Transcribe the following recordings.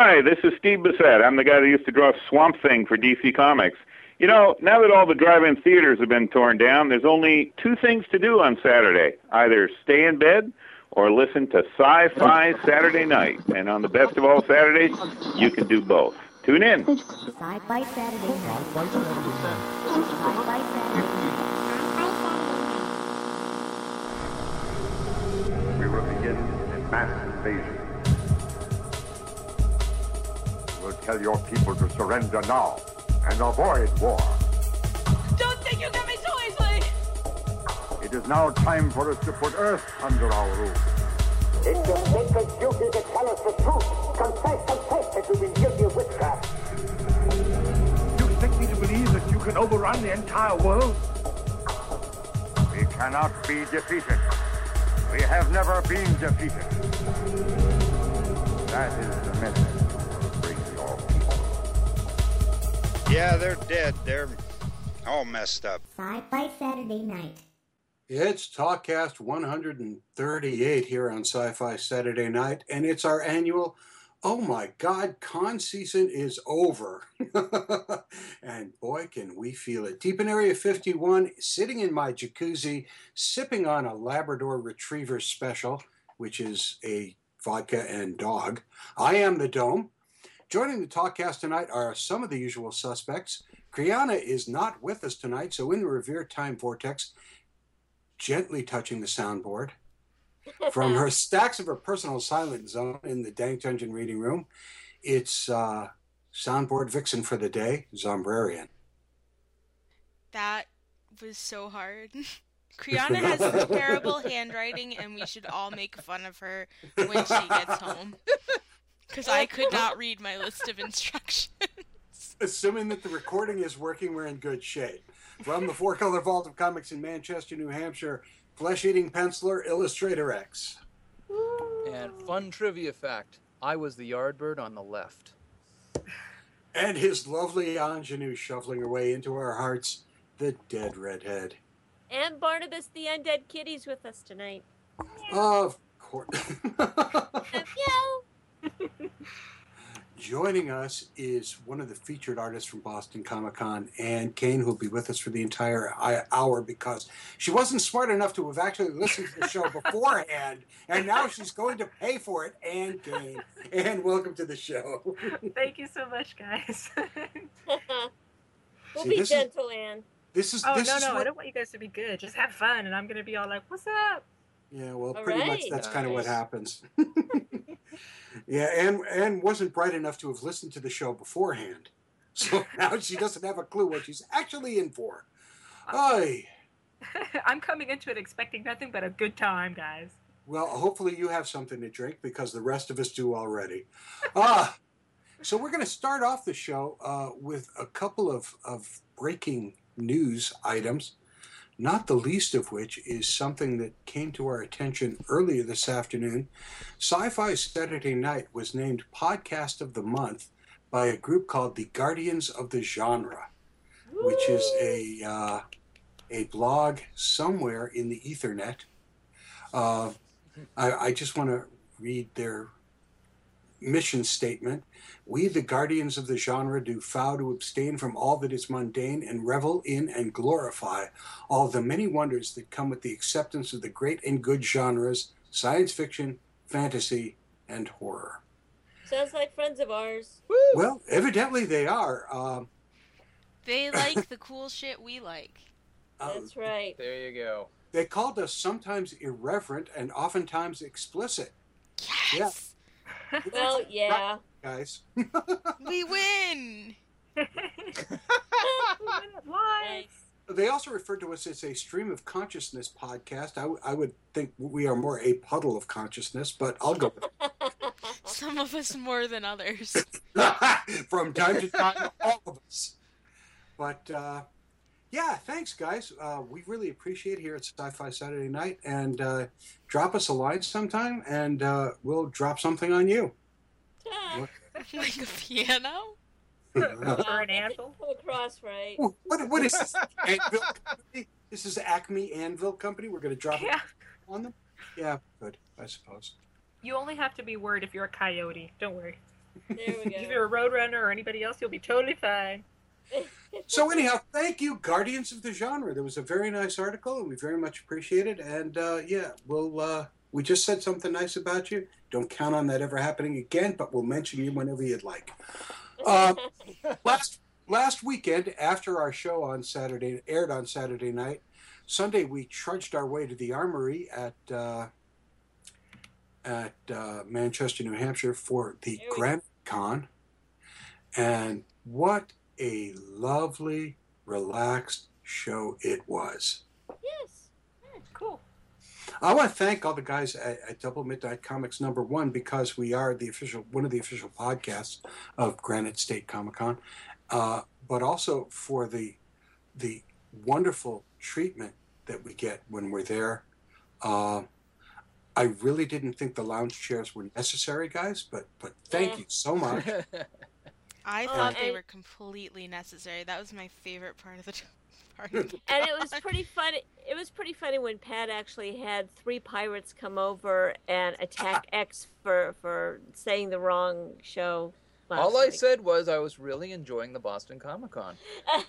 Hi, this is Steve Bissette. I'm the guy that used to draw Swamp Thing for DC Comics. You know, now that all the drive-in theaters have been torn down, there's only two things to do on Saturday: either stay in bed or listen to Sci-Fi Saturday Night. And on the best of all Saturdays, you can do both. Tune in. Sci-Fi Saturday night. Sci-Fi Saturday We will begin a mass tell your people to surrender now and avoid war. Don't think you get me so easily! It is now time for us to put Earth under our rule. It's your sacred duty to tell us the truth. Confess, confess that you've been guilty of witchcraft. You expect me to believe that you can overrun the entire world? We cannot be defeated. We have never been defeated. That is the message. Yeah, they're dead. They're all messed up. Sci-Fi Saturday night. It's TalkCast 138 here on Sci Fi Saturday Night, and it's our annual Oh my God, con season is over. and boy, can we feel it. Deep in Area 51, sitting in my jacuzzi, sipping on a Labrador Retriever special, which is a vodka and dog. I am the Dome. Joining the TalkCast tonight are some of the usual suspects. Kriana is not with us tonight, so in the Revere Time Vortex, gently touching the soundboard from her stacks of her personal silent zone in the Dank Dungeon reading room. It's uh, soundboard vixen for the day, Zombrarian. That was so hard. Kriana has terrible handwriting, and we should all make fun of her when she gets home. Because I could not read my list of instructions. Assuming that the recording is working, we're in good shape. From the Four Color Vault of Comics in Manchester, New Hampshire, Flesh Eating Penciler, Illustrator X. And fun trivia fact I was the yardbird on the left. And his lovely ingenue shoveling her way into our hearts, the dead redhead. And Barnabas the Undead Kitty's with us tonight. Of course. Meow. Joining us is one of the featured artists from Boston Comic Con, Anne Kane, who'll be with us for the entire hour because she wasn't smart enough to have actually listened to the show beforehand, and now she's going to pay for it. Anne Kane. Anne, welcome to the show. Thank you so much, guys. we'll See, be this is- gentle, Anne. This is oh this no, is no, what- I don't want you guys to be good. Just have fun, and I'm gonna be all like, "What's up?" Yeah, well, All pretty much right. that's kind of what happens. yeah, Anne, Anne wasn't bright enough to have listened to the show beforehand. So now she doesn't have a clue what she's actually in for. Oy. I'm coming into it expecting nothing but a good time, guys. Well, hopefully you have something to drink because the rest of us do already. Ah, so we're going to start off the show uh, with a couple of, of breaking news items, not the least of which is something that came to our attention earlier this afternoon. Sci Fi Saturday Night was named Podcast of the Month by a group called the Guardians of the Genre, which is a, uh, a blog somewhere in the Ethernet. Uh, I, I just want to read their mission statement. We, the guardians of the genre, do vow to abstain from all that is mundane and revel in and glorify all the many wonders that come with the acceptance of the great and good genres science fiction, fantasy, and horror. Sounds like friends of ours. Well, evidently they are. Um, They like the cool shit we like. uh, That's right. There you go. they called us sometimes irreverent and oftentimes explicit, Yes! Well, yeah. guys. We win! Nice. They also referred to us as a stream of consciousness podcast. I, w- I would think we are more a puddle of consciousness, but I'll go with Some of us more than others. from time to time, all of us. But uh, yeah, thanks, guys. Uh, we really appreciate it here at Sci Fi Saturday Night. And uh, drop us a line sometime, and uh, we'll drop something on you. Ah, like a piano? or an anvil. Come across right. What, what is this? Anvil Company? This is Acme Anvil Company. We're going to drop Yeah. it on them? Yeah, good, I suppose. You only have to be worried if you're a coyote. Don't worry. There we If you're a Roadrunner or anybody else, you'll be totally fine. So anyhow, thank you, Guardians of the Genre. There was a very nice article, and we very much appreciate it. And uh, yeah, we'll uh, we just said something nice about you. Don't count on that ever happening again, but we'll mention you whenever you'd like. Uh, last last weekend, after our show on Saturday aired on Saturday night, Sunday we trudged our way to the Armory at uh, at uh, Manchester, New Hampshire, for the Granite Con, and what a lovely, relaxed show it was. Yes. Cool. I want to thank all the guys at, at Double Midnight Comics number one because we are the official one of the official podcasts of Granite State Comic Con, uh, but also for the the wonderful treatment that we get when we're there. Uh, I really didn't think the lounge chairs were necessary, guys, but but thank you so much. I Oh, thought they were completely necessary. That was my favorite part of the part. Of the and it was pretty funny. It was pretty funny when Pat actually had three pirates come over and attack X for for saying the wrong show. last All I said was I was really enjoying the Boston Comic Con.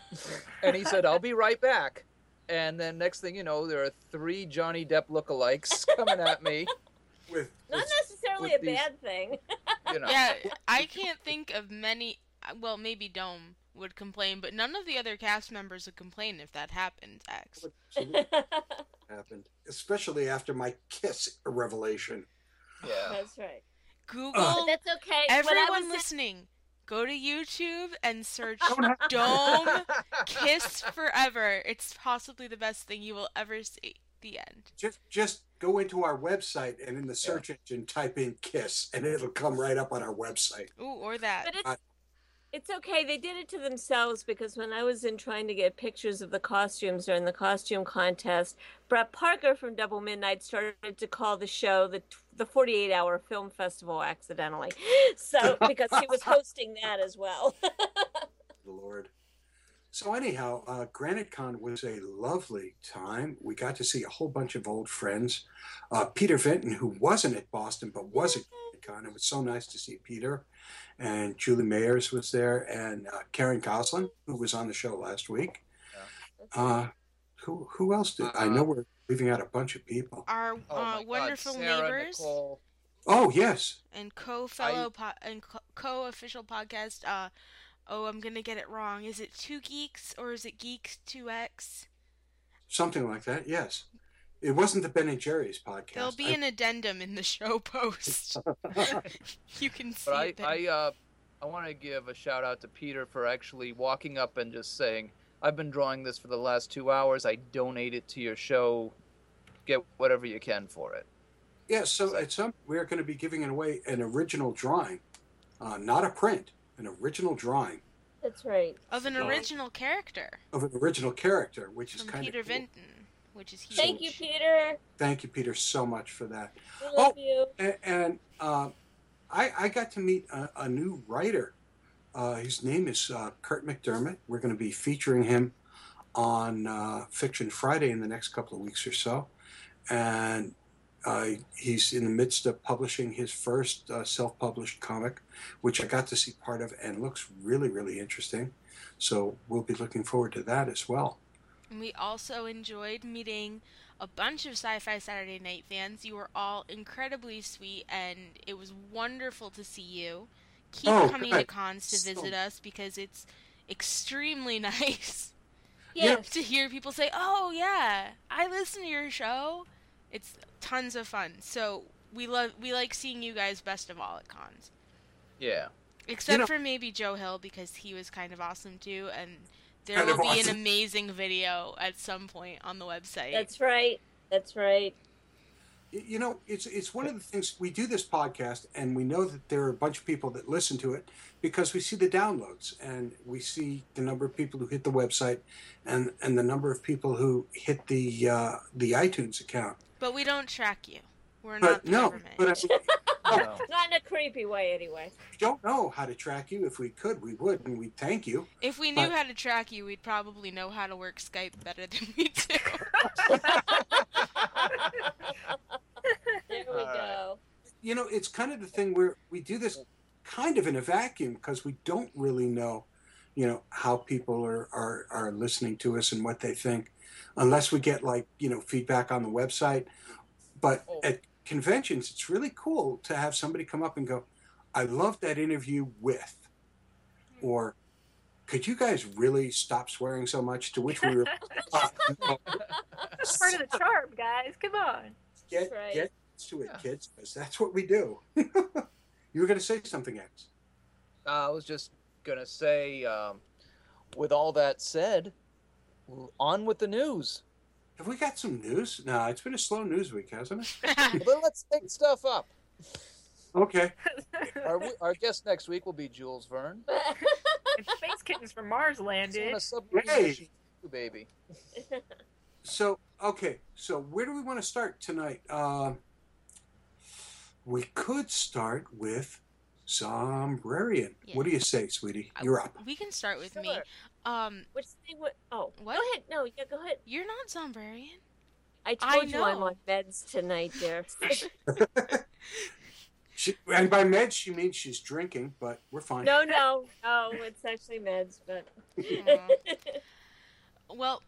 and he said, I'll be right back. And then next thing you know, there are three Johnny Depp lookalikes coming at me. With Not necessarily with a these- bad thing. You know. Yeah, I can't think of many. Well, maybe Dome would complain, but none of the other cast members would complain if that happened. X. Oh, happened, especially after my kiss revelation. Yeah. That's right. Google. But that's okay. Everyone was- listening, go to YouTube and search Dome Kiss Forever. It's possibly the best thing you will ever see. The end. Just just go into our website and in the search engine type in kiss and it'll come right up on our website. Ooh, or that. But Uh, it's it's okay. They did it to themselves because when I was in trying to get pictures of the costumes during the costume contest, Brett Parker from Double Midnight started to call the show the the 48 hour film festival accidentally. So because he was hosting that as well. The Lord. So anyhow, uh, Granite Con was a lovely time. We got to see a whole bunch of old friends. Uh, Peter Vinton, who wasn't at Boston but was at Granite Con. It was so nice to see Peter. And Julie Mayers was there, and uh, Karen Goslin, who was on the show last week. Uh, who who else did? I know we're leaving out a bunch of people. Our Oh uh, my God, wonderful Sarah, neighbors Nicole. Oh yes, and co-fellow po- and co- co-official podcast. Oh, I'm gonna get it wrong. Is it Two Geeks or is it Geeks Two X? something like that. Yes, it wasn't the Ben and Jerry's podcast. There'll be I- an addendum in the show post. you can see But I, it. There. I, uh, I want to give a shout out to Peter for actually walking up and just saying, "I've been drawing this for the last two hours. I donate it to your show. Get whatever you can for it." Yeah, so at some we're going to be giving away an original drawing, uh, not a print, an original drawing That's right. of an So- original character of an original character, which is kind Peter of cool. Vinton, which is huge. Thank you, Peter. Thank you, Peter, so much for that. We love Oh. you. And, and uh, I, I got to meet a, a new writer. Uh, his name is uh, Kurt McDermott. We're going to be featuring him on uh, Fiction Friday in the next couple of weeks or so. And uh, he's in the midst of publishing his first uh, self published comic, which I got to see part of and looks really, really interesting. So we'll be looking forward to that as well. And we also enjoyed meeting a bunch of Sci Fi Saturday Night fans. You were all incredibly sweet, and it was wonderful to see you. Keep Oh, coming to good. cons to So- visit us because it's extremely nice Yes. to hear people say, Oh, yeah, I listen to your show. It's tons of fun. So we love we like seeing you guys best of all at cons. Yeah. Except know- for maybe Joe Hill because he was kind of awesome too, and there will of be an amazing video at some point on the website. That's right. That's right. You know, it's it's one of the things we do this podcast, and we know that there are a bunch of people that listen to it because we see the downloads and we see the number of people who hit the website, and and the number of people who hit the uh, the iTunes account. But we don't track you. We're But not the no, government. but I No. Not in a creepy way, anyway. we don't know how to track you. If we could, we would, and we'd thank you. if we knew but- how to track you, we'd probably know how to work Skype better than we do. There we All right. go. You know, it's kind of the thing where we do this kind of in a vacuum because we don't really know, you know, how people are, are, are listening to us and what they think, unless we get like, you know, feedback on the website. But at conventions, it's really cool to have somebody come up and go, I love that interview with, or could you guys really stop swearing so much? To which we were, "Uh, no." That's part of the charm, guys. Come on. get, right. get to it, kids, 'cause that's what we do. you were going to say something, X. Uh, I was just gonna say, um, with all that said, l- on with the news. Have we got some news? No, it's been a slow news week, hasn't it? Well, let's take stuff up. Okay. Our, our guest next week will be Jules Verne. And space kittens from Mars landed. On a Hey. mission, baby. So, okay. So, where do we want to start tonight? Um, we could start with Zombrarian. What do you say, sweetie? You're up. We can start with me. Sure. Um, Which thing? What? Oh, What? Go ahead. No, yeah, go ahead. you're not Zombrarian. I I told you I'm on meds tonight, dear. She, and by meds, she means she's drinking, but we're fine. no, no, no. It's actually meds, but. Well,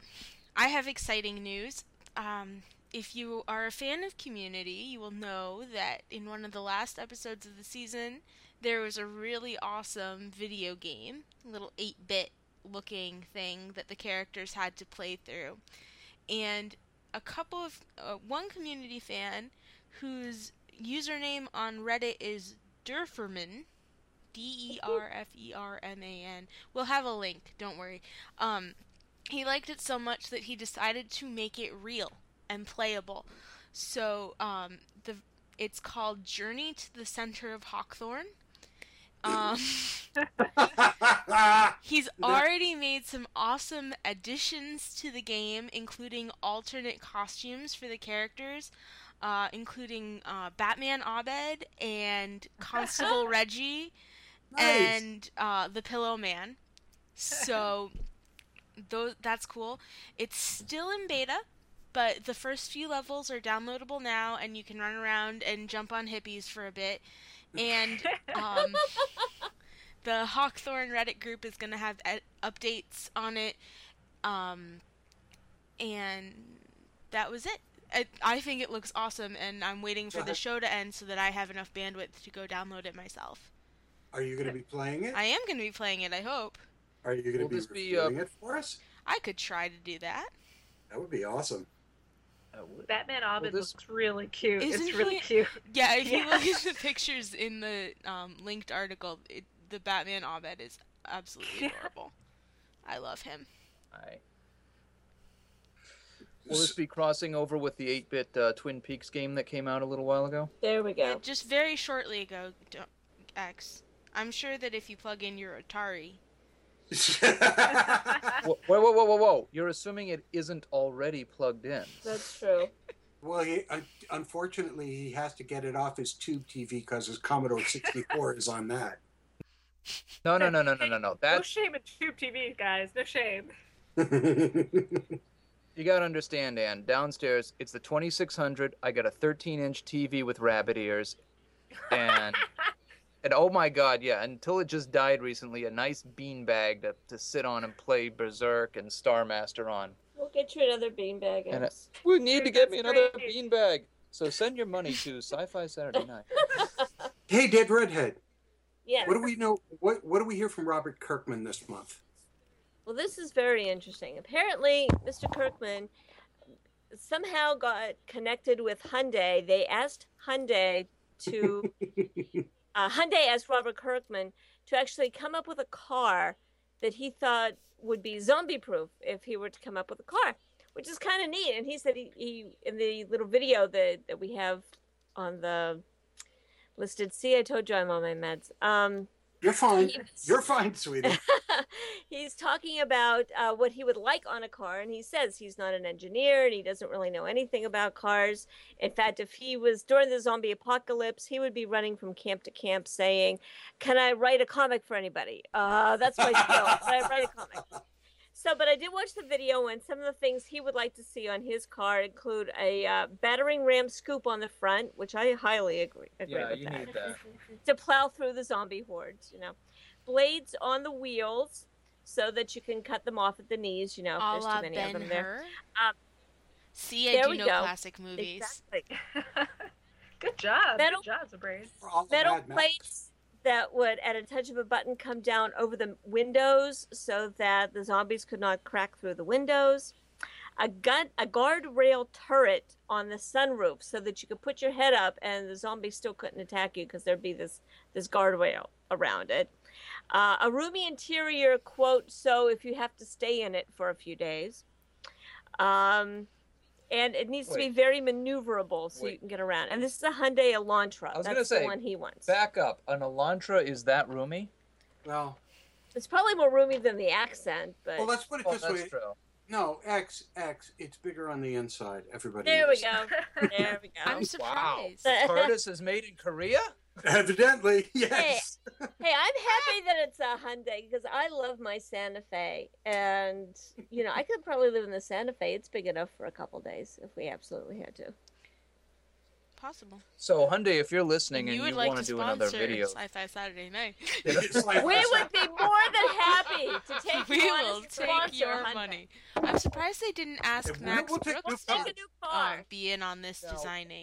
I have exciting news. Um, if you are a fan of Community, you will know that in one of the last episodes of the season, there was a really awesome video game, little 8 bit looking thing that the characters had to play through. And a couple of, uh, one community fan whose username on Reddit is Derferman, D E R F E R M A N. We'll have a link, don't worry. Um, he liked it so much that he decided to make it real and playable. So um, the it's called Journey to the Center of Hawkthorne. Um, he's already made some awesome additions to the game, including alternate costumes for the characters, uh, including uh, Batman Abed and Constable Reggie and uh, the Pillow Man. So those that's cool. It's still in beta, but the first few levels are downloadable now, and you can run around and jump on hippies for a bit. And um, the Hawkthorne Reddit group is going to have ed- updates on it. Um, and that was it. I, I think it looks awesome, and I'm waiting for the show to end so that I have enough bandwidth to go download it myself. Are you going to be playing it? I am going to be playing it, I hope. Are you going to be this be, uh, reviewing it for us? I could try to do that. That would be awesome. Batman Abed this- looks really cute. Isn't it's really he- cute. Yeah, if you Yeah. look at the pictures in the um, linked article, it, the Batman Abed is absolutely adorable. I love him. Aye. Will this be crossing over with the 8-bit uh, Twin Peaks game that came out a little while ago? There we Yeah, go. just very shortly ago, X. I'm sure that if you plug in your Atari, Whoa, whoa, whoa, whoa, whoa, whoa! You're assuming it isn't already plugged in. That's true. Well, he, un unfortunately, he has to get it off his tube TV because his Commodore 64 is on that. No, no, no, no, no, no, no. No shame in Tube TV, guys. No shame. you gotta understand, Ann. Downstairs, it's the 2600. I got a 13-inch TV with rabbit ears, and and oh my god, yeah! Until it just died recently, a nice beanbag to to sit on and play Berserk and Star Master on. We'll get you another beanbag. And uh, Alex. we need to get me another great. beanbag. So send your money to Sci-Fi Saturday Night. hey, Dead Redhead, Yes. what do we know? What What do we hear from Robert Kirkman this month? Well, this is very interesting. Apparently, Mr. Kirkman somehow got connected with Hyundai. They asked Hyundai to uh, Hyundai asked Robert Kirkman to actually come up with a car that he thought would be zombie proof if he were to come up with a car, which is kind of neat. And he said he, he in the little video that, that we have on the listed. See, I told you I'm on my meds. Um, You're fine. You're fine, sweetie. he's talking about uh, what he would like on a car, and he says he's not an engineer and he doesn't really know anything about cars. In fact, if he was during the zombie apocalypse, he would be running from camp to camp saying, "Can I write a comic for anybody? Uh, that's my skill. Can I write a comic?" So, but I did watch the video, and some of the things he would like to see on his car include a uh, battering ram scoop on the front, which I highly agree, agree Yeah, with you that. need that. to plow through the zombie hordes, you know. Blades on the wheels so that you can cut them off at the knees, you know, if there's too many of them there. Um, See, I there do we know go. classic movies. Exactly. Good job. Metal- Good job, Sabrina. metal plates that would, at a touch of a button, come down over the windows so that the zombies could not crack through the windows. A gun, a guardrail turret on the sunroof so that you could put your head up and the zombies still couldn't attack you because there'd be this this guardrail around it. Uh, a roomy interior quote, so if you have to stay in it for a few days. Um, and it needs to be very maneuverable so you can get around. And this is a Hyundai Elantra. I was That's gonna say, the one he wants. back up. An Elantra is that roomy? Well, It's probably more roomy than the accent, but well, let's put it Oh, this that's way. true. No, X X. It's bigger on the inside. Everybody. there we go. There we go. I'm surprised. Wow. surprised. TARDIS is made in Korea? Evidently, yes. hey, I'm happy that it's a Hyundai because I love my Santa Fe, and you know I could probably live in the Santa Fe. It's big enough for a couple days if we absolutely had to. Possible. So, Hyundai, if you're listening and you you, like want to to do another video, Sci-Fi Saturday Night. We would be more than happy to take we you will as take your Hyundai. money. I'm surprised they didn't ask And we Max Brooks new We'll car. take a new to car. um, be in on this No. designing.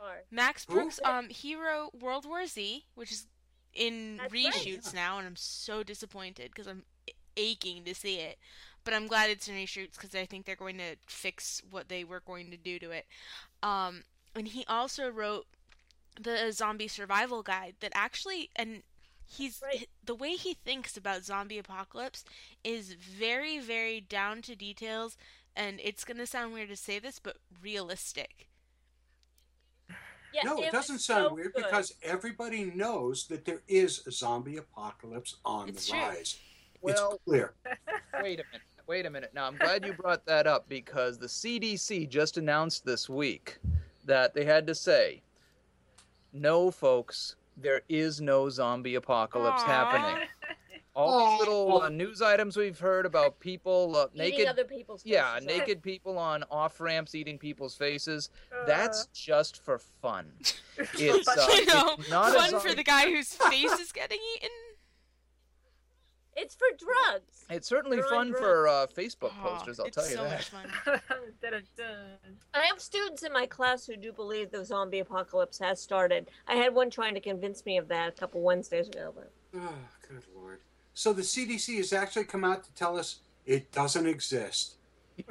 I need a new car. Max Who? Brooks, um, he wrote World War Z, which is in That's right. reshoots now, and I'm so disappointed because I'm aching to see it. But I'm glad it's in reshoots because I think they're going to fix what they were going to do to it. Um, and he also wrote the zombie survival guide that actually, and he's Right. the way he thinks about zombie apocalypse is very, very down to details. And it's gonna sound weird to say this, but realistic. Yeah, no, it was doesn't sound so weird good. because everybody knows that there is a zombie apocalypse on It's the true. rise. Well- it's clear. wait a minute. Wait a minute. Now, I'm glad you brought that up because the CDC just announced this week that they had to say, no, folks, there is no zombie apocalypse Aw. happening. All these little uh, news items we've heard about people uh, Eating naked, other people's yeah, faces. naked people on off ramps eating people's faces. That's just for fun. It's, uh, you know, it's not fun for the guy whose face is getting eaten. It's for drugs. It's certainly They're fun drugs. for uh, Facebook Aw, posters. I'll it's tell you so that. much fun. I have students in my class who do believe the zombie apocalypse has started. I had one trying to convince me of that a couple Wednesdays ago. But Oh, good lord. So the CDC has actually come out to tell us it doesn't exist.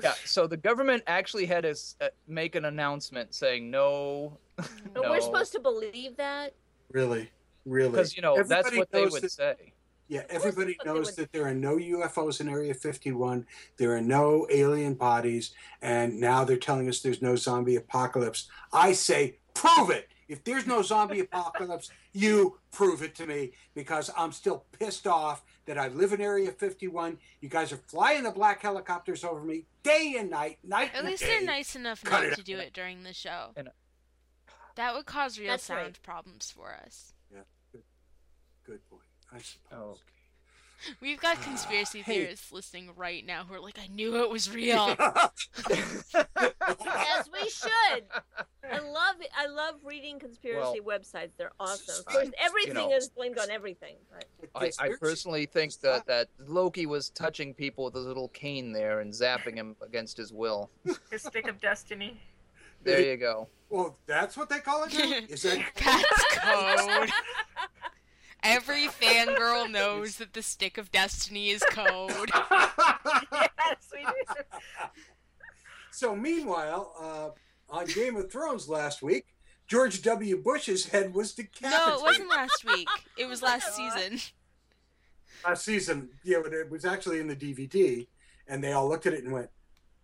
Yeah, so the government actually had to uh, make an announcement saying no, but no, we're supposed to believe that. Really, really. because you know that's what they would that- say. Yeah, everybody knows would- that there are no UFOs in Area 51. There are no alien bodies, and now they're telling us there's no zombie apocalypse. I say, prove it. If there's no zombie apocalypse, you prove it to me because I'm still pissed off that I live in Area 51. You guys are flying the black helicopters over me day and night, night At and least day. they're nice enough Cut not to do it during the show. And- uh, That would cause real That's sound right. problems for us. Yeah, good good point, I suppose. Oh. We've got conspiracy Hey. theorists listening right now who are like, I knew it was real. As we should. I love it. I love reading conspiracy websites. They're awesome. Of course, everything know- is blamed on everything. But I, I personally think that that Loki was touching people with his little cane there and zapping him against his will. His stick of destiny. There you go. Well, that's what they call it now? Is that That's code. Every fangirl knows that the stick of destiny is code. Yes, we do. So, meanwhile, uh, on Game of Thrones last week, George W. Bush's head was decapitated. No, it wasn't last week. It was last season. Last season, yeah, but it was actually in the DVD, and they all looked at it and went,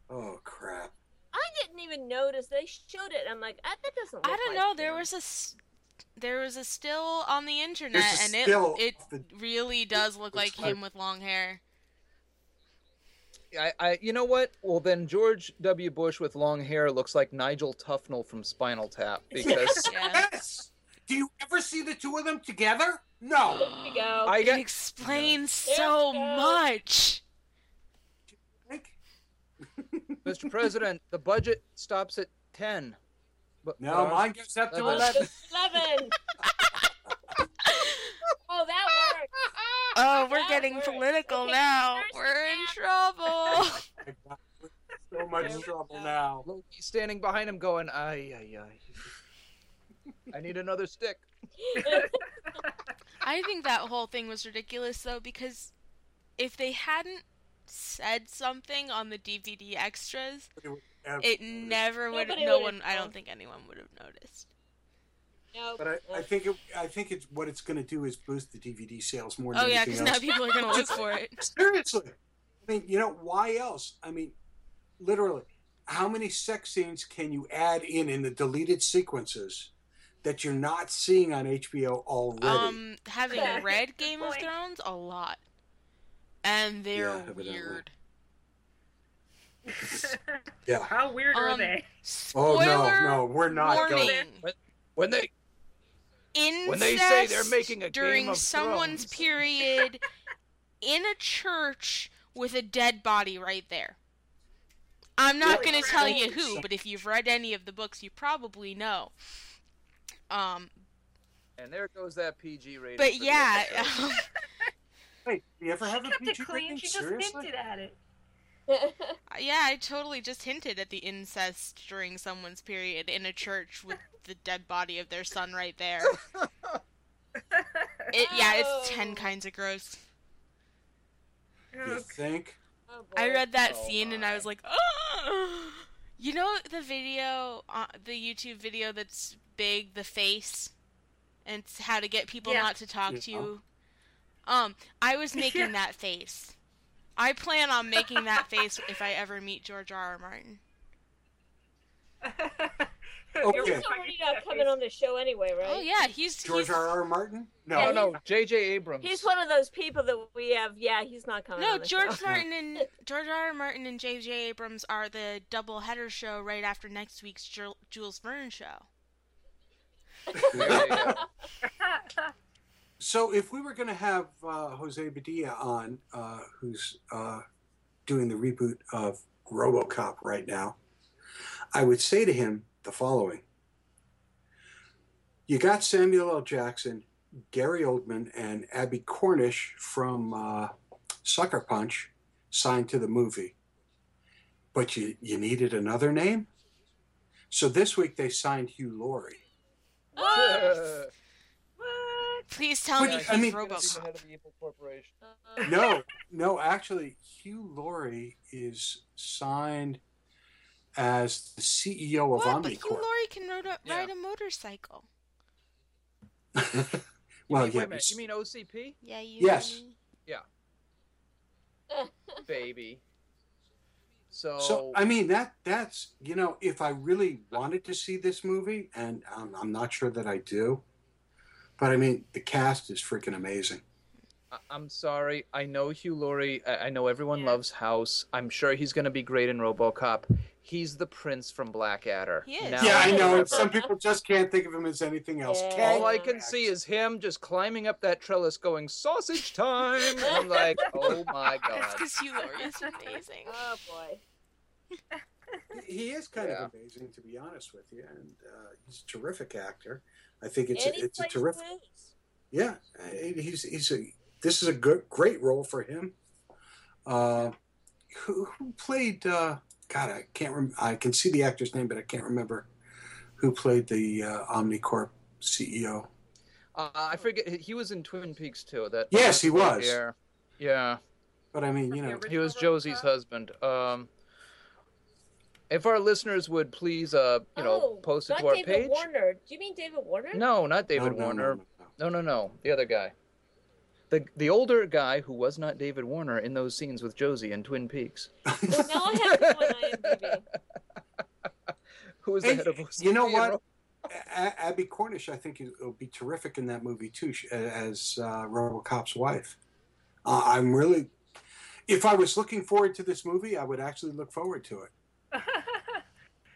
"Oh crap!" I didn't even notice they showed it. I'm like, that doesn't. Look I don't like know. There was a s- there was a still on the internet, and it it the- really does look like him with long hair. I, I, you know what? Well, then George W. Bush with long hair looks like Nigel Tufnell from Spinal Tap because Yeah. Yes. Do you ever see the two of them together? No. There you go. I It got explains There so much. Mr. President, the budget stops at ten. But No, uh, mine gets up to eleven. 11. Eleven. oh, that worked. Oh, we're That getting works. political Okay, now. We're in trouble. so much trouble now. Loki's standing behind him, going, "Ay, ay, ay." I need another stick. I think that whole thing was ridiculous though because if they hadn't said something on the DVD extras, it never would. Nobody No would've one. I don't think anyone would have noticed. No. But I, I think it, I think it's what it's going to do is boost the DVD sales more. Oh yeah, because now people are gonna look for it. Seriously, I mean, you know, why else? I mean, literally, how many sex scenes can you add in in the deleted sequences that you're not seeing on HBO already? Um, having Yeah, read Game of. Thrones a lot, and they're Yeah, evidently. weird. Yeah. How weird are Um, they? Oh no, no, we're not warning. going. When they Incest When they say they're making a during Game of someone's Thrones. period in a church with a dead body right there. I'm not Yeah. going to tell you who, but if you've read any of the books, you probably know. Um, and there goes that PG rating. but yeah, episode. Wait, you ever She have a kept it PG clean. rating? She just Seriously? hinted at it. yeah, I totally just hinted at the incest during someone's period in a church with the dead body of their son right there. It, yeah, it's ten kinds of gross. You think? Oh. I read that Oh scene and I was like, oh! You know the video, uh, the YouTube video that's big, the face, and it's how to get people Yeah. not to talk to you. Um, I was making Yeah. that face. I plan on making that face if I ever meet George R. R. Martin. Okay. You're He's already not coming on the show anyway, right? Oh yeah, he's George he's, R. R. Martin? No. Oh, no, Yeah, no, J.J. Abrams. He's one of those people that we have. Yeah, he's not coming. No, on the George show. Martin and George R. R. Martin and J.J. Abrams are the double header show right after next week's Jules Verne show. So if we were going to have uh, Jose Padilha on, uh, who's uh, doing the reboot of RoboCop right now, I would say to him the following: You got Samuel L. Jackson, Gary Oldman, and Abbie Cornish from uh, Sucker Punch signed to the movie, but you you needed another name. So this week they signed Hugh Laurie. What? Please tell But, me I mean- He's the RoboCop. head of the evil corporation. Uh, no, no, actually, Hugh Laurie is signed as the CEO of What? But Hugh Laurie can ride a, Yeah. ride a motorcycle. well, You mean- yeah, wait a you mean OCP? Yeah, you. Yes. Yeah. Baby. So, so I mean that that's you know if I really wanted to see this movie, and I'm, I'm not sure that I do, but I mean the cast is freaking amazing. I- I'm sorry. I know Hugh Laurie. I I know everyone Yeah. loves House. I'm sure he's going to be great in RoboCop. He's the prince from Blackadder. He is. Yeah, I know. forever. Some people just can't think of him as anything else. Yeah. Can't All I can see is him just climbing up that trellis, going sausage time. And I'm like, oh my It's god. because Hugh Laurie is amazing. oh boy. he is kind Yeah. of amazing, to be honest with you, and uh, he's a terrific actor. I think it's and a, it's a terrific. blues. Yeah, he's he's a. This is a good, great role for him. Uh, who, who played? Uh, God, I can't. Rem- I can see the actor's name, but I can't remember who played the uh, Omnicorp CEO. Uh, I forget. He was in Twin Peaks too. That. Yes, he was. Yeah. Yeah. But I mean, you know, He was Josie's husband. Um, if our listeners would please, uh, you know, oh, post it not to our David page. Warner. Do you mean David Warner? No, not David no, no, Warner. no, no, No, no, no. The other guy. The the older guy who was not David Warner in those scenes with Josie in Twin Peaks. Well, now I have him on IMDb. Who was the Hey, head of you know what? A- Abbie Cornish, I think, will be terrific in that movie too, as uh, RoboCop's wife. Uh, I'm really, if I was looking forward to this movie, I would actually look forward to it.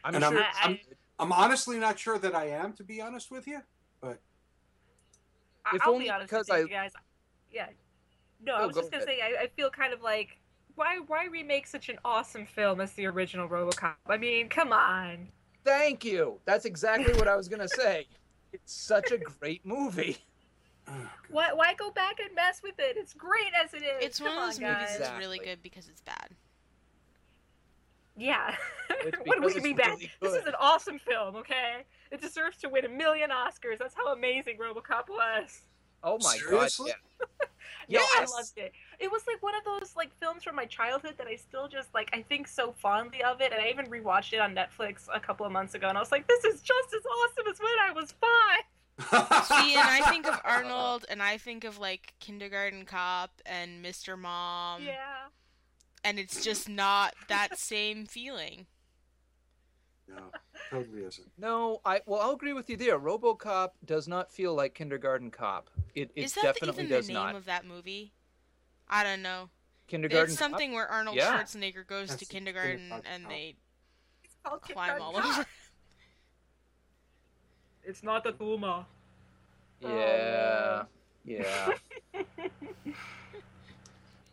I'm and I'm. I- I'm, I'm honestly not sure that I am, to be honest with you. But I- If I'll only be honest because with you I- guys. Yeah. No, oh, I Oh, was go just gonna ahead. say I, I feel kind of like why why remake such an awesome film as the original RoboCop? I mean, come on. Thank you. That's exactly what I was gonna say. It's such a great movie. Oh, why why go back and mess with it? It's great as it is. It's one Come of on, those movies that's really good because it's bad. Yeah. It's what do because we it's mean bad? really This is an awesome film, okay? It deserves to win a million Oscars. That's how amazing RoboCop was. Oh my Seriously? god. Yeah, Yes! I loved it. It was like one of those like films from my childhood that I still just like I think so fondly of it, and I even rewatched it on Netflix a couple of months ago, and I was like, this is just as awesome as when I was five. See, and I think of Arnold, and I think of like Kindergarten Cop and Mr. Mom, Yeah. And it's just not that same feeling. No, totally isn't. No, I well I'll agree with you there. RoboCop does not feel like Kindergarten Cop. It it Is that definitely even the name not. of that movie? I don't know. Kindergarten it's Cop? something where Arnold Yeah. Schwarzenegger goes That's to the kindergarten Kindergarten and Cop. they It's called climb all over. It's not a Tuma. Yeah. Oh, yeah.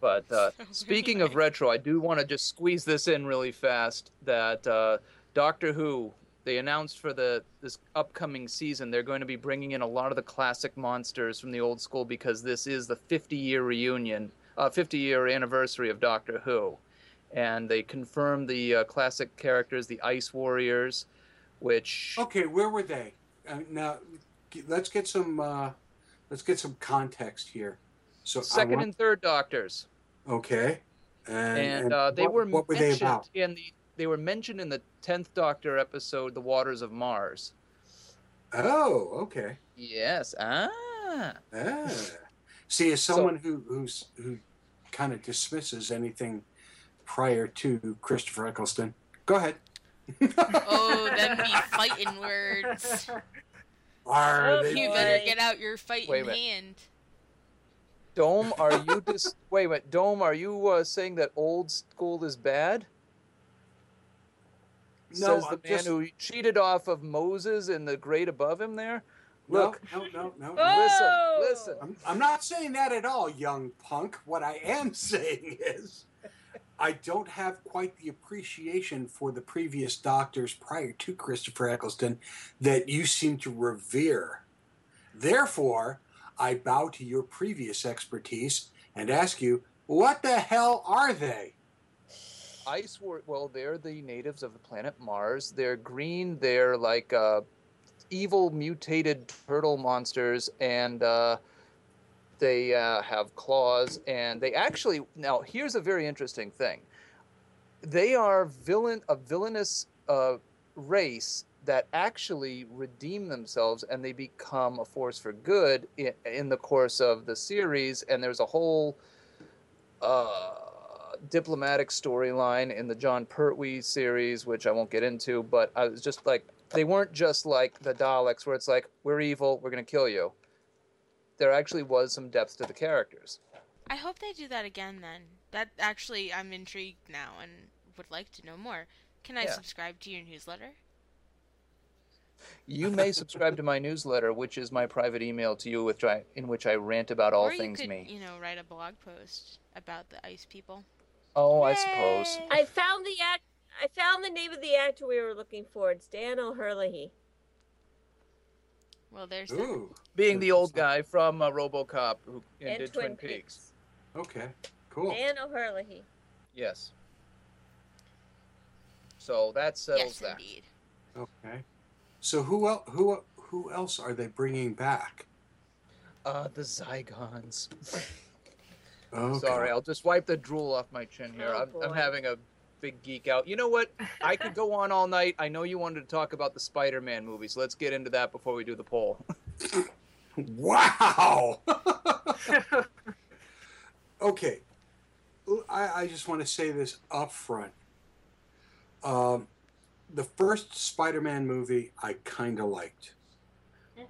But uh, speaking of retro, I do want to just squeeze this in really fast. That uh, Doctor Who, they announced for the this upcoming season, they're going to be bringing in a lot of the classic monsters from the old school because this is the 50 year reunion, uh, 50 year anniversary of Doctor Who, and they confirmed the uh, classic characters, the Ice Warriors, which Okay, where were they? Uh, now, let's get some. Uh, let's get some context here. So second want- and third Doctors. Okay, and, and, uh, they what, were what were they mentioned about? in the they were mentioned in the tenth Doctor episode, "The Waters of Mars." Oh, okay. Yes. Ah. Ah. See, as someone who who's who kind of dismisses anything prior to Christopher Eccleston, go ahead. Oh, them be fighting words. Are they You boy. better get out your fighting Wait minute. hand. Dome, are you dis- wait a minute, Dome? Are you uh, saying that old school is bad? No, Says the I'm man just- who cheated off of Moses and the great above him there. Look, No, no, no, no. Oh! listen, listen. I'm, I'm not saying that at all, young punk. What I am saying is, I don't have quite the appreciation for the previous doctors prior to Christopher Eccleston that you seem to revere. Therefore, I bow to your previous expertise and ask you, what the hell are they? Ice war. Well, they're the natives of the planet Mars. They're green. They're like uh, evil mutated turtle monsters, and uh, they uh, have claws. And they actually now here's a very interesting thing. They are villain a villainous uh, race that actually redeem themselves and they become a force for good in, in the course of the series. And there's a whole. Uh, diplomatic storyline in the Jon Pertwee series, which I won't get into, but I was just like, they weren't just like the Daleks, where it's like, we're evil, we're going to kill you. There actually was some depth to the characters. I hope they do that again then. That actually, I'm intrigued now and would like to know more. Can I Yeah. subscribe to your newsletter? You may subscribe to my newsletter, which is my private email to you, which I, in which I rant about all or you things could, me. you know, write a blog post about the ice people. Oh, I suppose. I found the act. I found the name of the actor we were looking for. It's Dan O'Herlihy. Well, there's that. Ooh, Being the old guy from uh, RoboCop who and And did Twin Twin Peaks. okay, cool. Dan O'Herlihy. Yes. So that settles Yes, that. indeed. Okay. So who el- who who else are they bringing back? Uh, the Zygons. Okay. Sorry, I'll just wipe the drool off my chin here. Oh, I'm, I'm having a big geek out. You know what? I could go on all night. I know you wanted to talk about the Spider-Man movie, so let's get into that before we do the poll. Wow. okay. I, I just want to say this up front. Um, the first Spider-Man movie I kind of liked.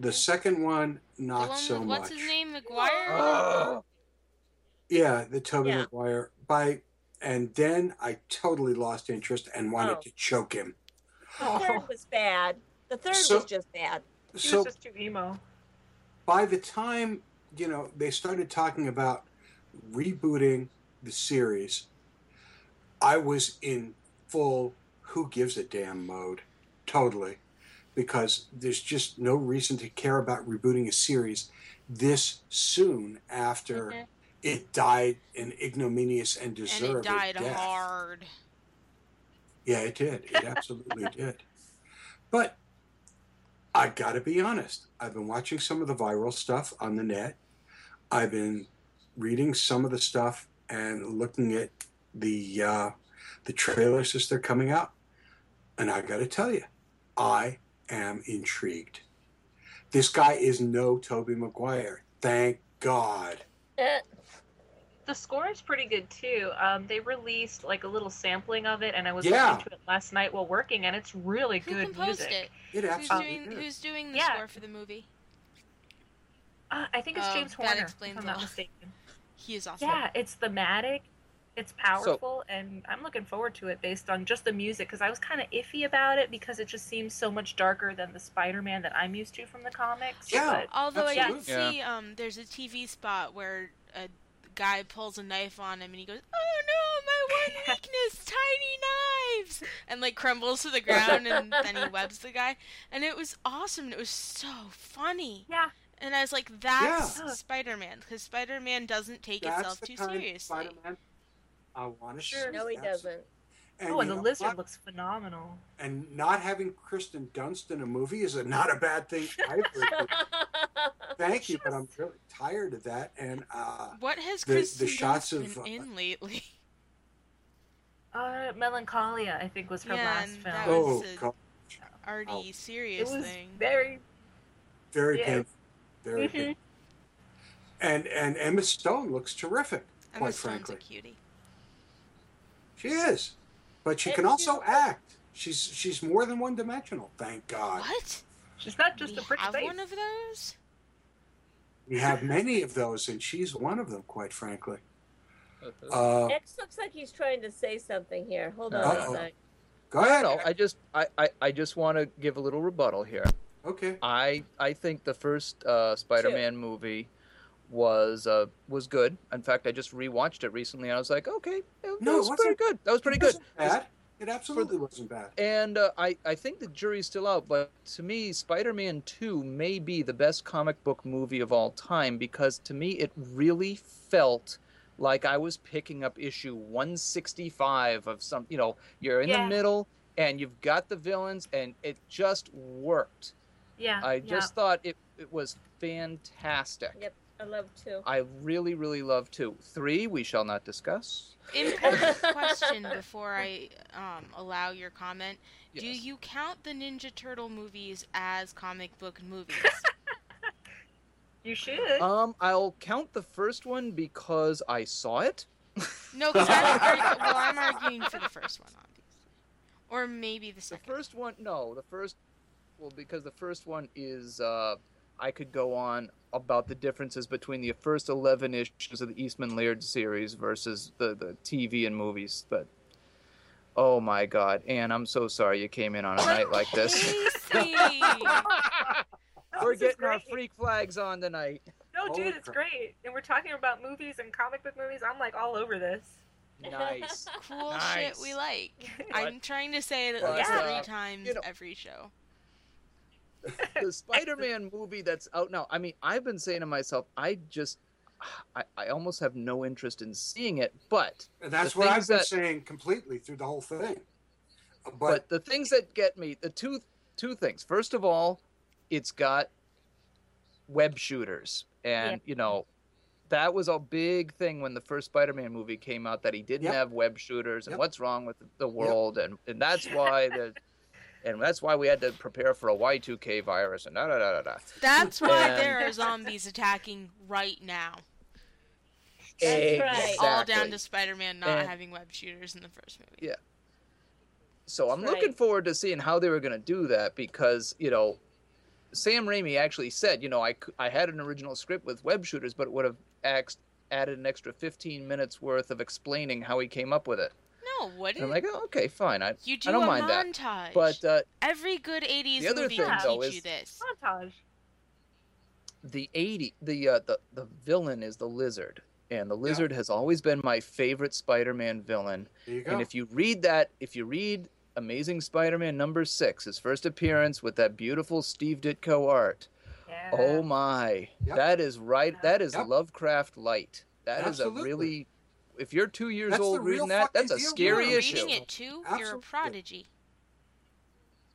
The second one, The not one so with, much. what's his name, Maguire? Ugh. Yeah, the Tobey Yeah. Maguire. By and then I totally lost interest and wanted Oh. to choke him. The third was bad. The third So- was just bad. He So was just too emo. by the time you know they started talking about rebooting the series I was in full who gives a damn mode, totally, because there's just no reason to care about rebooting a series this soon after Mhm. it died an ignominious and And deserved it died death. hard. Yeah, it did. It absolutely did. But I got to be honest. I've been watching some of the viral stuff on the net. I've been reading some of the stuff and looking at the uh, the trailers as they're coming out. And I've got to tell you, I am intrigued. This guy is no Tobey Maguire. Thank God. The score is pretty good too. Um, they released like a little sampling of it, and I was Yeah. listening to it last night while working, and it's really good. Who good composed music. it? It Who's doing is. Who's doing the Yeah. score for the movie? Uh, I think it's Oh, James that Horner, if explains I'm a not lot. mistaken. He is awesome. Yeah, it's thematic, it's powerful, and I'm looking forward to it based on just the music because I was kind of iffy about it because it just seems so much darker than the Spider-Man that I'm used to from the comics. but Although I did absolutely. see, um, there's a TV spot where a guy pulls a knife on him and he goes, "Oh no, my one weakness, tiny knives," and like crumbles to the ground and then he webs the guy, and it was awesome. and It was so funny. Yeah. And I was like, "That's Yeah. Spider-Man," because Spider-Man doesn't take That's itself too seriously. Spider-Man I want to Sure. No, he doesn't. And oh, and the know lizard what? looks phenomenal. And not having Kirsten Dunst in a movie is a, not a bad thing either. Thank you, but I'm really tired of that. And uh, What has the, Kirsten the shots Dunst of been uh, in lately? Uh, Melancholia, I think, was her Yeah, last film. that oh was a god, arty, it serious was thing. very. very Yes. painful, very Mhm. painful. And and Emma Stone looks terrific, Emma quite Stone's frankly. a cutie. She is, but she And can also act. She's she's more than one dimensional. Thank God. What? She's not just we a pretty have face. one of those? We have many of those, and she's one of them, quite frankly. Uh, X looks like he's trying to say something here. Hold on Uh-oh. a sec. go ahead. No, I just I, I, I just want to give a little rebuttal here. Okay. I I think the first uh, Spider-Man movie was uh, was good. In fact, I just rewatched it recently, and I was like, okay, that No, it was pretty good. That was pretty it good. wasn't bad. It absolutely wasn't bad. And uh, I, I think the jury's still out, but to me, Spider Man 2 may be the best comic book movie of all time because to me, it really felt like I was picking up issue 165 of some, you know, you're in Yeah. the middle and you've got the villains, and it just worked. Yeah. I yeah. just thought it, it was fantastic. Yep, I love two. I really, really love 2. 3, we shall not discuss. Important question before I um, allow your comment. Do you count the Ninja Turtle movies as comic book movies? You should. Um, I'll count the first one because I saw it. no, because I'm, argu- well, I'm arguing for the first one, obviously. Or maybe the second. The first one, no, the first, well, because the first one is, uh, I could go on about the differences between the first 11 issues of the Eastman Laird series versus the, the TV and movies, but oh my god, Anne, I'm so sorry you came in on a night like this. We're getting our freak flags on tonight. No, Holy dude, it's crap. great. And we're talking about movies and comic book movies. I'm like all over this. Nice. cool Nice. shit we like. I'm trying to say it at But, least uh, three times you know- every show. The Spider-Man movie that's out now. I mean, I've been saying to myself, I just, I, I almost have no interest in seeing it. But And that's what I've been that- saying completely through the whole thing. but, But, the things that get me, the two two things. First of all, it's got web shooters, and Yep. you know. That was a big thing when the first Spider-Man movie came out that he didn't Yep. have web shooters and Yep. what's wrong with the world and, and that's why the and that's why we had to prepare for a Y2K virus and da da da da da. That's why And- there are zombies attacking right now. That's right. All down to Spider-Man not And- having web shooters in the first movie. Yeah. So I'm That's looking forward to seeing how they were going to do that because, you know, Sam Raimi actually said, you know, I I had an original script with web shooters, but it would have ax- added an extra 15 minutes worth of explaining how he came up with it. No, And I'm like, oh, okay, fine. I, you do I don't a mind that. But uh, Every good 80s The other movie thing, can though, teach is- you this. Montage. the 80, the, uh, the, the villain is the lizard. and the lizard has always been my favorite Spider-Man villain. There you go. And if you read that, if you read Amazing Spider-Man number six, his first appearance with that beautiful Steve Ditko art. Yeah. Oh my, Yep. that is right. That is Yep. Lovecraft light. That is Absolutely. a really. If you're two years That's old reading that, that's a scary bro. You're issue. reading it too? You're a prodigy.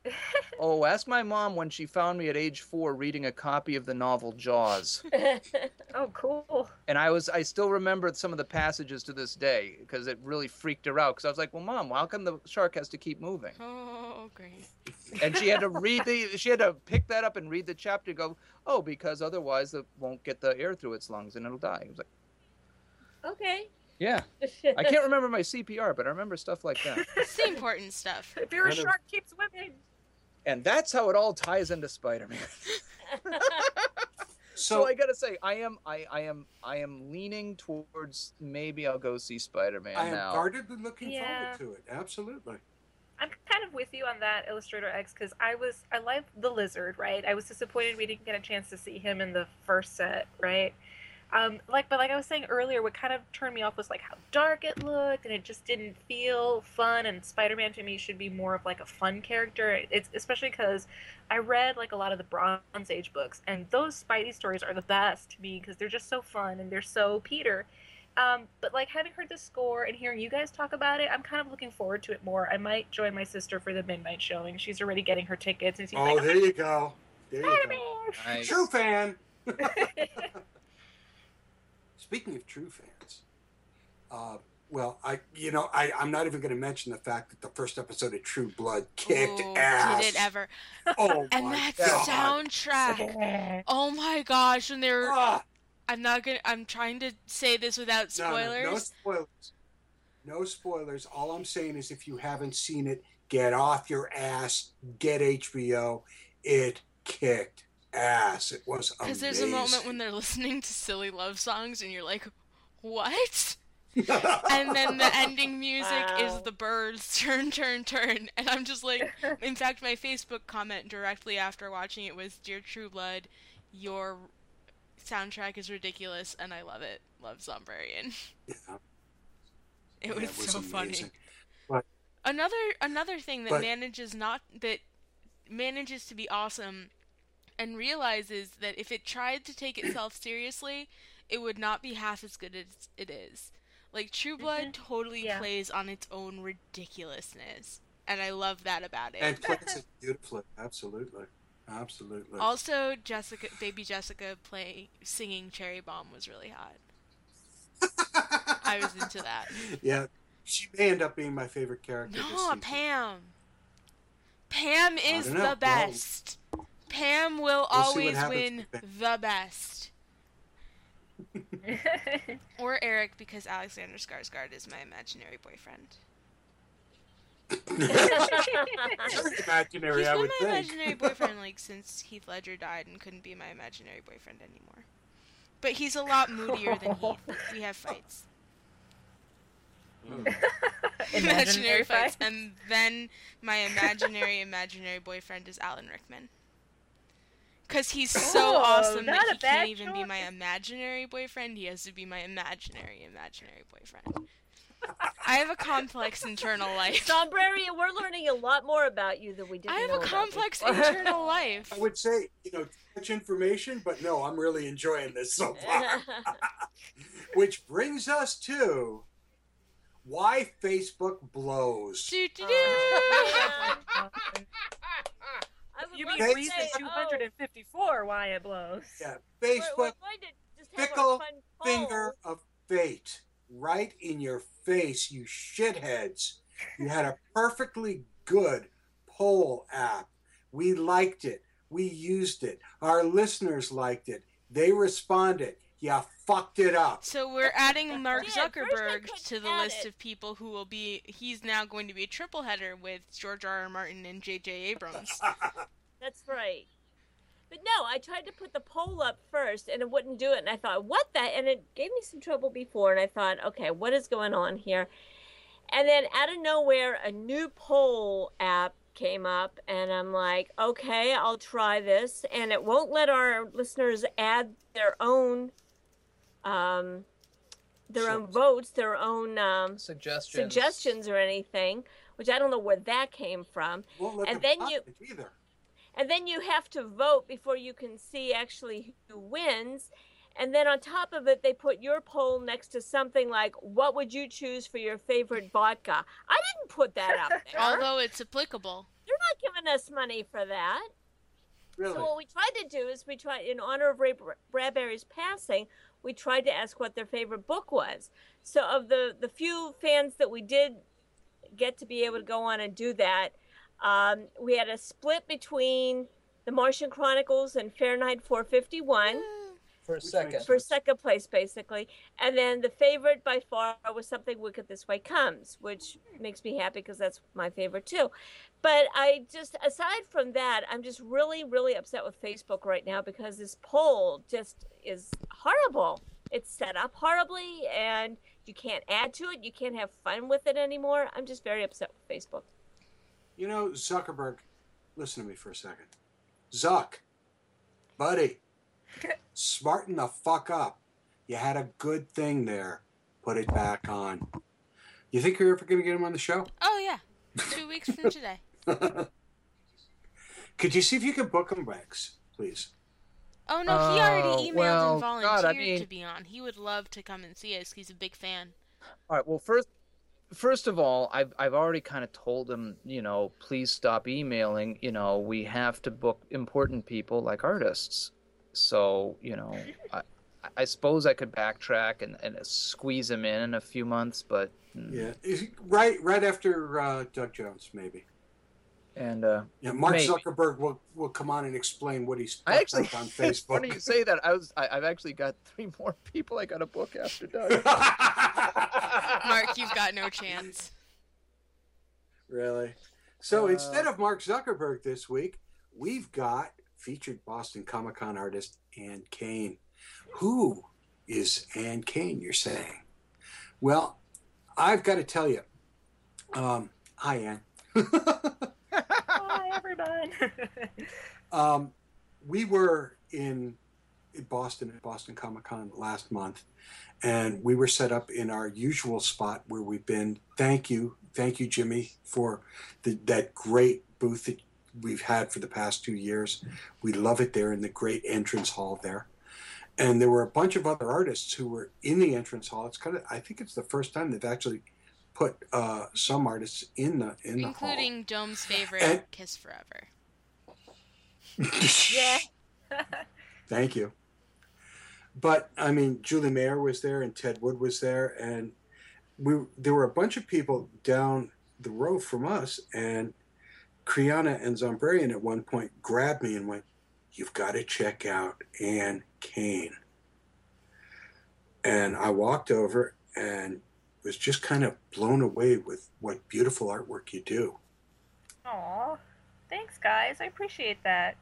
Oh, ask my mom when she found me at age four reading a copy of the novel Jaws. Oh, cool. and I was I still remember some of the passages to this day because it really freaked her out because I was like, "Well, mom, how come the shark has to keep moving?" Oh, great. And she had to read the she had to pick that up and read the chapter. and Go, oh, because otherwise it won't get the air through its lungs and it'll die. I was like, okay. Yeah, I can't remember my CPR, but I remember stuff like that. It's the important stuff. If you're a shark, keep swimming. And that's how it all ties into Spider-Man. So So I gotta say, I am I, I am I am leaning towards maybe I'll go see Spider-Man I am now. guardedly looking Yeah. forward to it. Absolutely. I'm kind of with you on that, Illustrator X, because I was I love the lizard, right? I was disappointed we didn't get a chance to see him in the first set, right? Um, like, but like I was saying earlier, what kind of turned me off was like how dark it looked, and it just didn't feel fun. And Spider-Man to me should be more of like a fun character. It's especially because I read like a lot of the Bronze Age books, and those Spidey stories are the best to me because they're just so fun and they're so Peter. Um, but like having heard the score and hearing you guys talk about it, I'm kind of looking forward to it more. I might join my sister for the midnight showing. She's already getting her tickets, and she's Oh, like, there you go. There you go. Spider-Man! Nice. True fan. Speaking of true fans, uh, well, I you know I I'm not even going to mention the fact that the first episode of True Blood kicked oh, ass. Did it ever? Oh And my that God. soundtrack. Oh my gosh! When they're, Ah, I'm not gonna. I'm trying to say this without no, no, spoilers. No, spoilers. No spoilers. All I'm saying is, if you haven't seen it, get off your ass. Get HBO. It kicked ass. It was amazing. Because there's a moment when they're listening to silly love songs, and you're like, "What?" and then the ending music is the birds turn turn turn and i'm just like in fact my facebook comment directly after watching it was dear true blood your soundtrack is ridiculous and i love it love zombrarian Yeah. it Yeah, was, so funny amazing. But another another thing that But- manages not that manages to be awesome and realizes that if it tried to take itself seriously it would not be half as good as it is like true mm-hmm. blood totally Yeah. plays on its own ridiculousness and i love that about it and plays it beautifully. Absolutely. Absolutely. also jessica baby jessica play singing cherry bomb was really hot i was into that yeah. She may end up being my favorite character. this No, season. Pam. Pam is don't know. Well- the best. Pam will We'll always win the best. or Eric, because Alexander Skarsgård is my imaginary boyfriend. Very imaginary, He's I been would my think. imaginary boyfriend like since Heath Ledger died and couldn't be my imaginary boyfriend anymore. But he's a lot moodier than Heath. We have fights. Hmm. imaginary fights. And then my imaginary imaginary boyfriend is Alan Rickman. Cause he's so Oh, awesome that he can't even be my imaginary boyfriend. He has to be my imaginary imaginary boyfriend. I have a complex internal life. Zombrarian, we're learning a lot more about you than we did. I have know a complex internal life. I would say, you know, too much information, but no, I'm really enjoying this so far. Which brings us to why Facebook blows. Do, do, oh, do. I you mean to reason say, oh, 254 why it blows. Yeah, we're- we're Facebook just fickle finger poll. of fate right in your face, you shitheads. You had a perfectly good poll app. We liked it. We used it. Our listeners liked it. They responded. You fucked it up. So we're adding Mark Yeah, at first I Zuckerberg to the list it. of people who will be. He's now going to be a triple header with George R. R. Martin and J.J. Abrams. That's right. But no, I tried to put the poll up first and it wouldn't do it. And I thought, what the? And it gave me some trouble before. And I thought, okay, what is going on here? And then out of nowhere, a new poll app came up. And I'm like, okay, I'll try this. And it won't let our listeners add their own um, their own votes, their own um, suggestions. suggestions or anything, which I don't know where that came from. Won't let and them then you either. and then you have to vote before you can see actually who wins. And then on top of it, they put your poll next to something like, "What would you choose for your favorite vodka?" I didn't put that out there. Although it's applicable. They're not giving us money for that. Really? So what we tried to do is we tried, in honor of Ray Br- Bradbury's passing, we tried to ask what their favorite book was. So of the the few fans that we did get to be able to go on and do that, um, we had a split between The Martian Chronicles and Fahrenheit 451 For a second. for second place, basically. And then the favorite by far was Something Wicked This Way Comes, which makes me happy because that's my favorite too. But I just, aside from that, I'm just really, really upset with Facebook right now because this poll just is horrible. It's set up horribly and you can't add to it. You can't have fun with it anymore. I'm just very upset with Facebook. You know, Zuckerberg, listen to me for a second. Zuck, buddy, smarten the fuck up. You had a good thing there. Put it back on. You think you're ever going to get him on the show? Oh yeah, two weeks from today. Could you see if you could book him, Rex, please? Oh no, he already Oh, emailed well, and God, volunteered I mean- to be on. He would love to come and see us. He's a big fan. All right. Well, first, first of all, I've I've already kind of told him, you know, please stop emailing. You know, we have to book important people like artists. So, you know, I I suppose I could backtrack and, and squeeze him in in a few months, but mm, Yeah, right, right after uh, Doug Jones, maybe. and uh, Yeah, Mark maybe. Zuckerberg will, will come on and explain what he's I actually up on it's funny Facebook. you say that. I was I, I've actually got three more people I got to book after Doug. Mark, you've got no chance. Really? So Uh, instead of Mark Zuckerberg this week, we've got featured Boston Comic Con artist Anne Cain. Who is Anne Cain, you're saying? Well, I've got to tell you. Um, hi, Anne. Hi, everyone. Um, we were in, Boston at Boston Comic Con last month, and we were set up in our usual spot where we've been. Thank you, thank you, Jimmy, for the, that great booth that we've had for the past two years. We love it there in the great entrance hall there. And there were a bunch of other artists who were in the entrance hall. It's kind of, I think it's the first time they've actually put uh, some artists in the in the hall. Including Dome's favorite, And- Kiss Forever. yeah. Thank you. But I mean, Julie Mayer was there and Ted Wood was there, and we there were a bunch of people down the road from us, and Kriana and Zombrarian at one point grabbed me and went, "You've got to check out Anne Cain." And I walked over and was just kind of blown away with what beautiful artwork you do. Aw, thanks, guys. I appreciate that.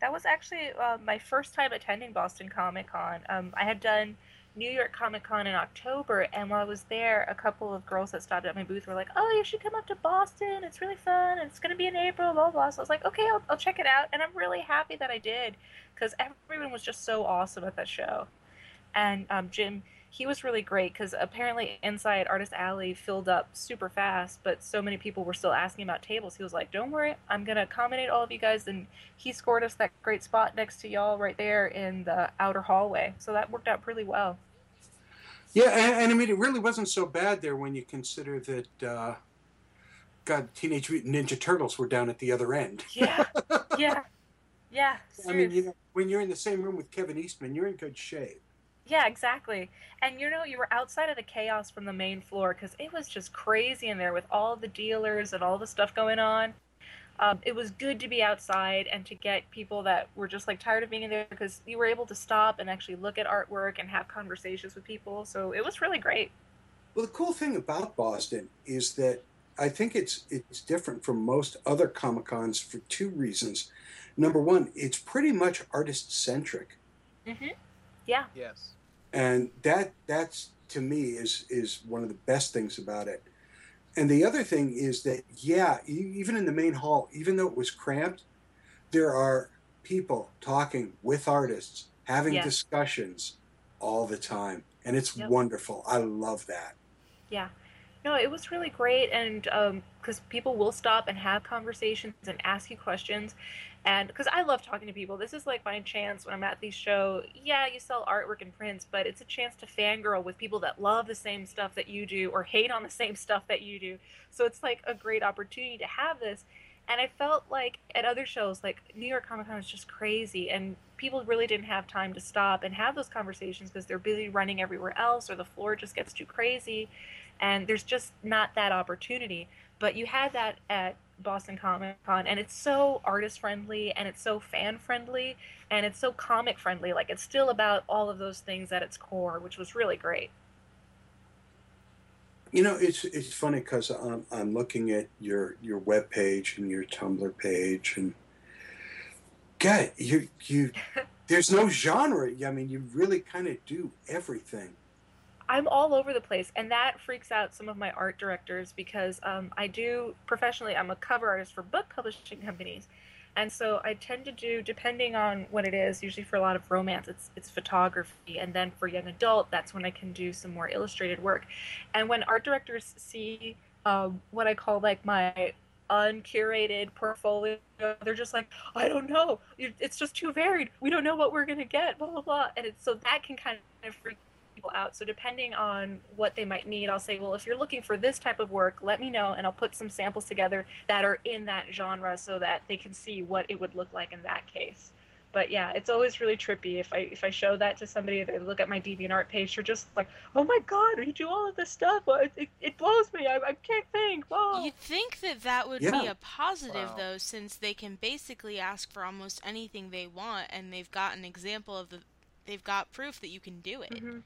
That was actually uh, my first time attending Boston Comic Con. Um, I had done New York Comic Con in October, and while I was there, a couple of girls that stopped at my booth were like, "Oh, you should come up to Boston. It's really fun. And it's going to be in April." Blah blah. So I was like, "Okay, I'll, I'll check it out," and I'm really happy that I did because everyone was just so awesome at that show. And um, Jim, he was really great because apparently inside Artist Alley filled up super fast, but so many people were still asking about tables. He was like, "Don't worry, I'm gonna accommodate all of you guys." And he scored us that great spot next to y'all right there in the outer hallway. So that worked out pretty well. Yeah, and, and I mean, it really wasn't so bad there when you consider that, uh, God, Teenage Mutant Ninja Turtles were down at the other end. Yeah, yeah, yeah. I mean, you know, when you're in the same room with Kevin Eastman, you're in good shape. Yeah, exactly. And you know, you were outside of the chaos from the main floor because it was just crazy in there with all the dealers and all the stuff going on. Um, it was good to be outside and to get people that were just like tired of being in there because you were able to stop and actually look at artwork and have conversations with people. So it was really great. Well, the cool thing about Boston is that I think it's it's different from most other Comic Cons for two reasons. Number one, it's pretty much artist centric, Mm-hmm. Yeah. Yes. And that that's to me is is one of the best things about it. And the other thing is that yeah, even in the main hall, even though it was cramped, there are people talking with artists, having Yeah. discussions all the time. and it's Yep. wonderful. I love that. Yeah. No, it was really great, and um, because people will stop and have conversations and ask you questions, and because I love talking to people, this is like my chance when I'm at these show. Yeah, you sell artwork and prints, but it's a chance to fangirl with people that love the same stuff that you do or hate on the same stuff that you do. So it's like a great opportunity to have this. And I felt like at other shows, like New York Comic Con was just crazy, and people really didn't have time to stop and have those conversations because they're busy running everywhere else, or the floor just gets too crazy, and there's just not that opportunity. But you had that at Boston Comic Con, and it's so artist friendly, and it's so fan friendly, and it's so comic friendly. Like it's still about all of those things at its core, which was really great. You know, it's it's funny because I'm, I'm looking at your your web page and your Tumblr page, and God, you you there's no genre. I mean, you really kind of do everything. I'm all over the place, and that freaks out some of my art directors because um, I do professionally. I'm a cover artist for book publishing companies, and so I tend to do, depending on what it is, usually for a lot of romance, it's it's photography, and then for young adult, that's when I can do some more illustrated work. And when art directors see um, what I call like my uncurated portfolio, they're just like, I don't know, it's just too varied. We don't know what we're gonna get, blah blah blah, and so that can kind of freak people out. So depending on what they might need, I'll say, well, if you're looking for this type of work, let me know, and I'll put some samples together that are in that genre so that they can see what it would look like in that case. But yeah, it's always really trippy if I if I show that to somebody, they look at my DeviantArt page, they're just like, "Oh my God, you do all of this stuff! It, it, it blows me. I, I can't think." Whoa. You'd think that that would be a positive Wow. though, since they can basically ask for almost anything they want, and they've got an example of the, they've got proof that you can do it. Mm-hmm.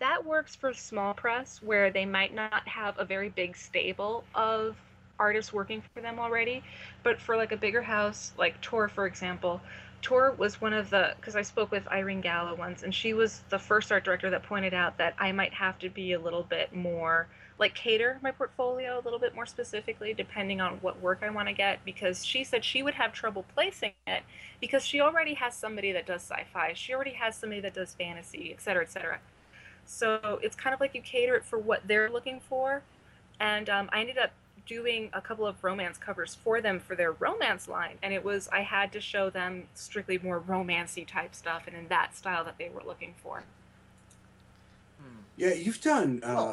That works for small press where they might not have a very big stable of artists working for them already. But for like a bigger house like tor for example tor was one of the because i spoke with irene gallo once and she was the first art director that pointed out that i might have to be a little bit more like cater my portfolio a little bit more specifically depending on what work i want to get because she said she would have trouble placing it because she already has somebody that does sci-fi she already has somebody that does fantasy et cetera et cetera so it's kind of like you cater it for what they're looking for. And um, I ended up doing a couple of romance covers for them for their romance line. And it was, I had to show them strictly more romancy type stuff and in that style that they were looking for. Yeah, you've done. Uh,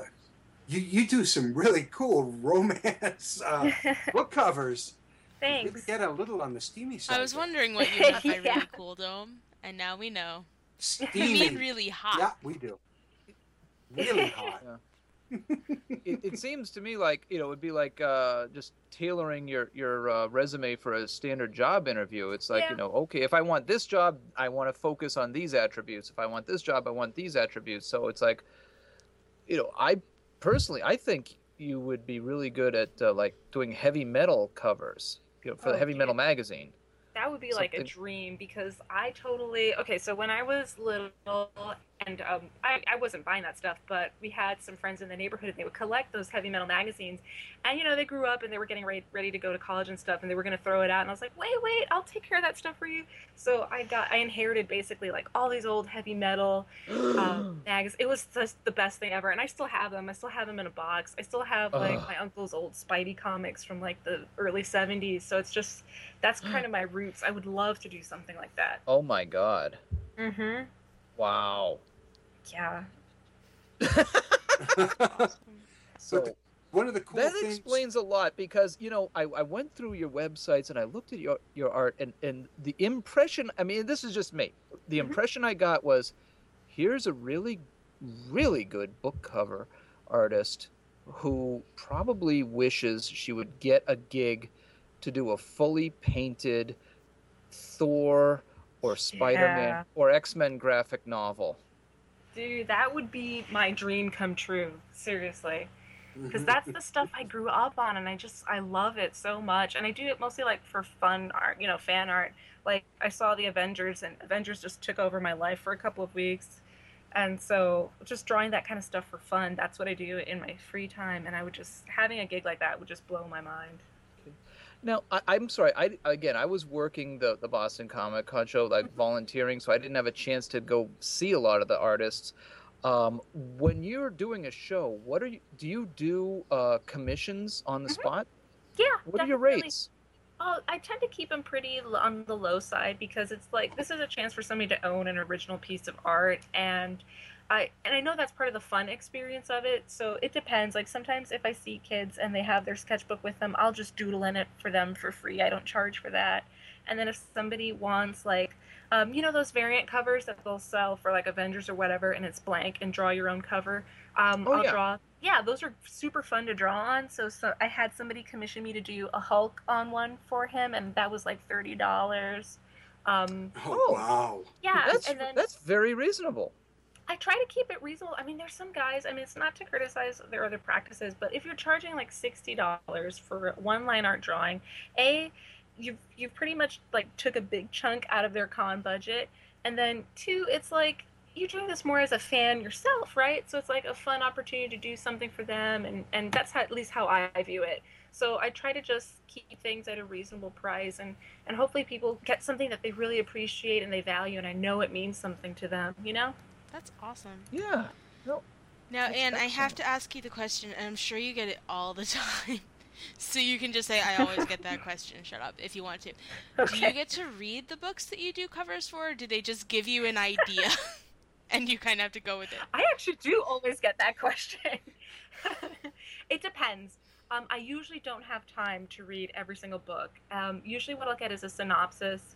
you you do some really cool romance uh, book covers. You Thanks. really get a little on the steamy side. I was wondering what you meant by Yeah. really cool, Dome, and now we know. You Steamy. mean really hot? Yeah, we do. Really hot. it, it seems to me like you know it would be like uh, just tailoring your your uh, resume for a standard job interview. It's like Yeah. you know, okay, if I want this job, I want to focus on these attributes. If I want this job, I want these attributes. So it's like, you know, I personally I think you would be really good at uh, like doing heavy metal covers, you know, for the Oh, heavy metal magazine. That would be like a dream because I totally okay. So when I was little, and um, I, I wasn't buying that stuff, but we had some friends in the neighborhood, and they would collect those heavy metal magazines. And you know, they grew up and they were getting ready, ready to go to college and stuff, and they were going to throw it out. And I was like, wait, wait, I'll take care of that stuff for you. So I got, I inherited basically like all these old heavy metal um, mags. It was just the best thing ever, and I still have them. I still have them in a box. I still have like Ugh. my uncle's old Spidey comics from like the early '70s. So it's just that's kind of my roots. I would love to do something like that. Oh my god! Mm-hmm. Wow. Yeah. So one of the cool that things. explains a lot because you know I, I went through your websites and I looked at your your art and and the impression I mean this is just me the Mm-hmm. impression I got was here's a really really good book cover artist who probably wishes she would get a gig to do a fully painted Thor or Spider-Man Yeah. or X-Men graphic novel. Dude, that would be my dream come true. Seriously. Mm-hmm. Because that's the stuff I grew up on, and I just I love it so much. And I do it mostly like for fun art, you know, fan art. Like I saw the Avengers, and Avengers just took over my life for a couple of weeks. And so, just drawing that kind of stuff for fun, that's what I do in my free time. And I would just having a gig like that would just blow my mind. Now, I, I'm sorry. I again, I was working the the Boston Comic Con show, like volunteering, so I didn't have a chance to go see a lot of the artists. Um, when you're doing a show, what are you? Do you do uh, commissions on the spot? Yeah. What are your rates? Oh, I tend to keep them pretty on the low side because it's like this is a chance for somebody to own an original piece of art, and I and I know that's part of the fun experience of it. So it depends. Like sometimes if I see kids and they have their sketchbook with them, I'll just doodle in it for them for free. I don't charge for that. And then if somebody wants like um, you know those variant covers that they'll sell for like Avengers or whatever, and it's blank and draw your own cover. Um, Oh, I'll yeah. draw. Yeah, those are super fun to draw on. So, so I had somebody commission me to do a Hulk on one for him, and that was like thirty dollars. Um, Oh, wow. yeah, that's and then that's very reasonable. I try to keep it reasonable. I mean, there's some guys. I mean, it's not to criticize their other practices, but if you're charging like sixty dollars for one line art drawing, a you've you've pretty much like took a big chunk out of their con budget, and then two, it's like you're doing this more as a fan yourself, right? So it's like a fun opportunity to do something for them, and and that's how, at least how I view it. So I try to just keep things at a reasonable price, and and hopefully people get something that they really appreciate and they value, and I know it means something to them. You know. That's awesome. Yeah. No. Now, Anne, I have to ask you the question, and I'm sure you get it all the time. So you can just say, I always get that question. Shut up if you want to. Do you get to read the books that you do covers for, or do they just give you an idea and you kind of have to go with it? I actually do always get that question. it depends. Um, I usually don't have time to read every single book. Um, usually, what I'll get is a synopsis.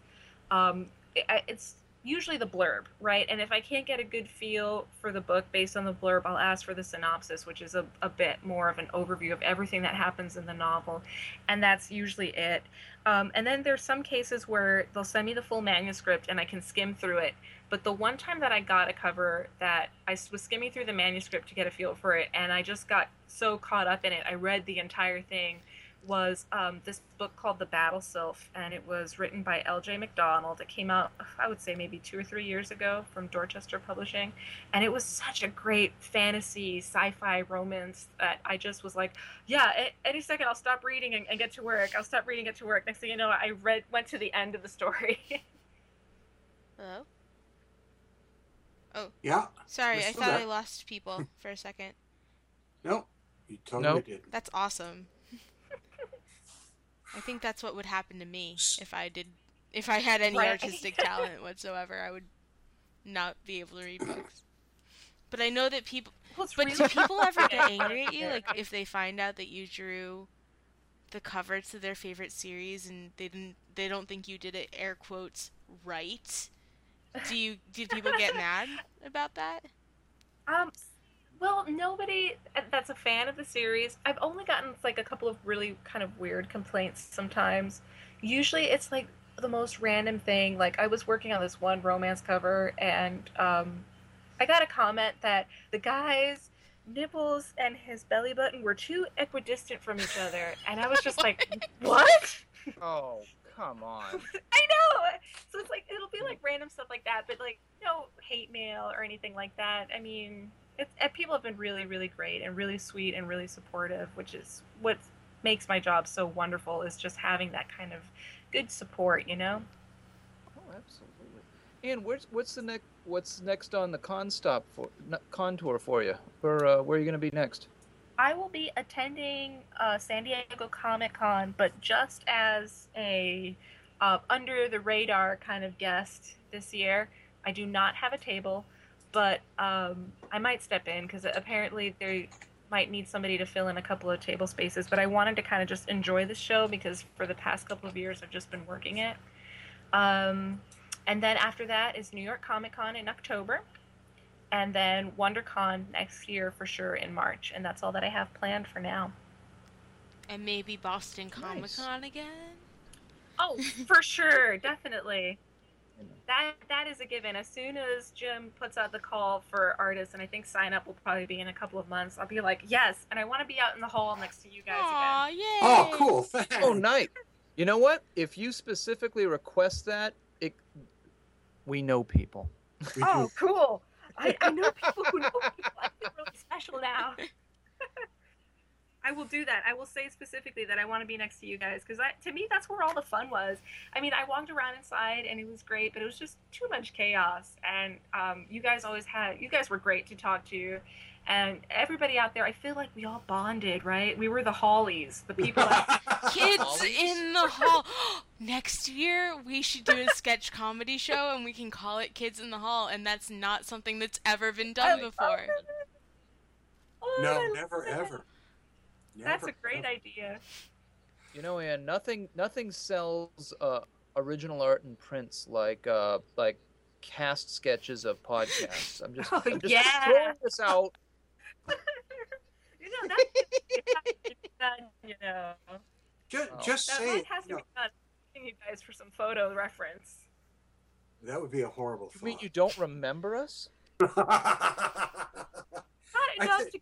Um, it, it's usually the blurb, right? And if I can't get a good feel for the book based on the blurb, I'll ask for the synopsis, which is a, a bit more of an overview of everything that happens in the novel. And that's usually it. Um, and then there's some cases where they'll send me the full manuscript and I can skim through it. But the one time that I got a cover that I was skimming through the manuscript to get a feel for it, and I just got so caught up in it, I read the entire thing. Was um, this book called The Battle Sylph, and it was written by L.J. McDonald. It came out, I would say, maybe two or three years ago from Dorchester Publishing, and it was such a great fantasy, sci-fi romance that I just was like, yeah, any second I'll stop reading and, and get to work. I'll stop reading, get to work. Next thing you know, I read, went to the end of the story. Hello? Oh. Yeah. Sorry, I still thought I lost people for a second. No, you totally Nope. did. That's awesome. I think that's what would happen to me if I did if I had any Right. artistic talent whatsoever. I would not be able to read books. But I know that people Well, But really do people ever get angry at you like if they find out that you drew the cover to their favorite series and they didn't they don't think you did it air quotes right? Do you do people get mad about that? Um, well, nobody that's a fan of the series. I've only gotten like a couple of really kind of weird complaints sometimes. Usually, it's like the most random thing. Like I was working on this one romance cover, and um, I got a comment that the guy's nipples and his belly button were too equidistant from each other, and I was just like, "What?" Oh, come on. I know. So it's like it'll be like random stuff like that, but like no hate mail or anything like that. I mean, it's and people have been really, really great and really sweet and really supportive, which is what makes my job so wonderful. Is just having that kind of good support, you know. Oh, absolutely. And where's what's the next what's next on the con stop for n- con for you? Where uh, where are you going to be next? I will be attending uh, San Diego Comic Con, but just as a uh, under the radar kind of guest this year. I do not have a table, but um, I might step in because apparently they might need somebody to fill in a couple of table spaces. But I wanted to kind of just enjoy the show because for the past couple of years I've just been working it. Um, and then after that is New York Comic Con in October and then WonderCon next year for sure in March, and that's all that I have planned for now. And maybe Boston Comic Con again? Oh, for sure, definitely. That that is a given. As soon as Jim puts out the call for artists, and I think sign up will probably be in a couple of months, I'll be like, yes, and I want to be out in the hall next to you guys Aw, again. yay! Oh, cool. Thanks. Oh, nice. You know what? If you specifically request that, it we know people. We Oh, cool. I, I know people who know people. I feel really special now. I will do that. I will say specifically that I want to be next to you guys because to me that's where all the fun was. I mean, I walked around inside and it was great, but it was just too much chaos. And um, you guys always had you guys were great to talk to, and everybody out there. I feel like we all bonded, right? We were the Hollies, the people. that, Kids in the hall. Next year, we should do a sketch comedy show and we can call it Kids in the Hall, and that's not something that's ever been done before. Oh, No, I never love that. ever. That's a great ever. idea. You know, Anne, nothing nothing sells uh, original art and prints like uh, like cast sketches of podcasts. I'm just, Oh, I'm just yeah. throwing this out. You know that's done. You know. Just, Oh. just That say one it. has to you be done. Asking you guys for some photo reference. that would be a horrible You mean you don't remember us? thought. Not I enough thi- to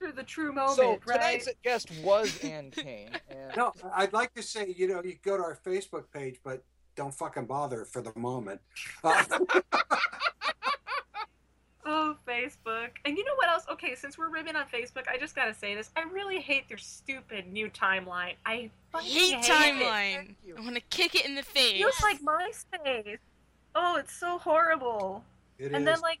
capture the true moment, so right? tonight's guest was Anne Cain, and no, I'd like to say, you know, you go to our Facebook page, but don't fucking bother for the moment. Uh, Oh, Facebook. And you know what else? Okay, since we're ribbing on Facebook, I just gotta say this. I really hate their stupid new timeline. I fucking Hate hate timeline. It. I want to kick it in the It face. feels like MySpace. Oh, it's so horrible. it and is. then like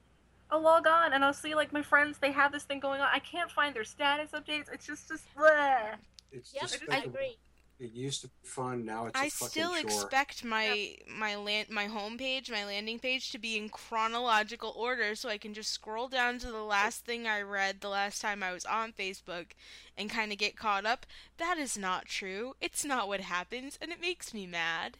I'll log on and I'll see like my friends they have this thing going on. I can't find their status updates. It's just just bleh. it's Yep, I agree. It used to be fun. Now it's a I fucking still chore. expect my my land my homepage, my landing page to be in chronological order so I can just scroll down to the last thing I read the last time I was on Facebook and kind of get caught up. That is not true. It's not what happens and it makes me mad.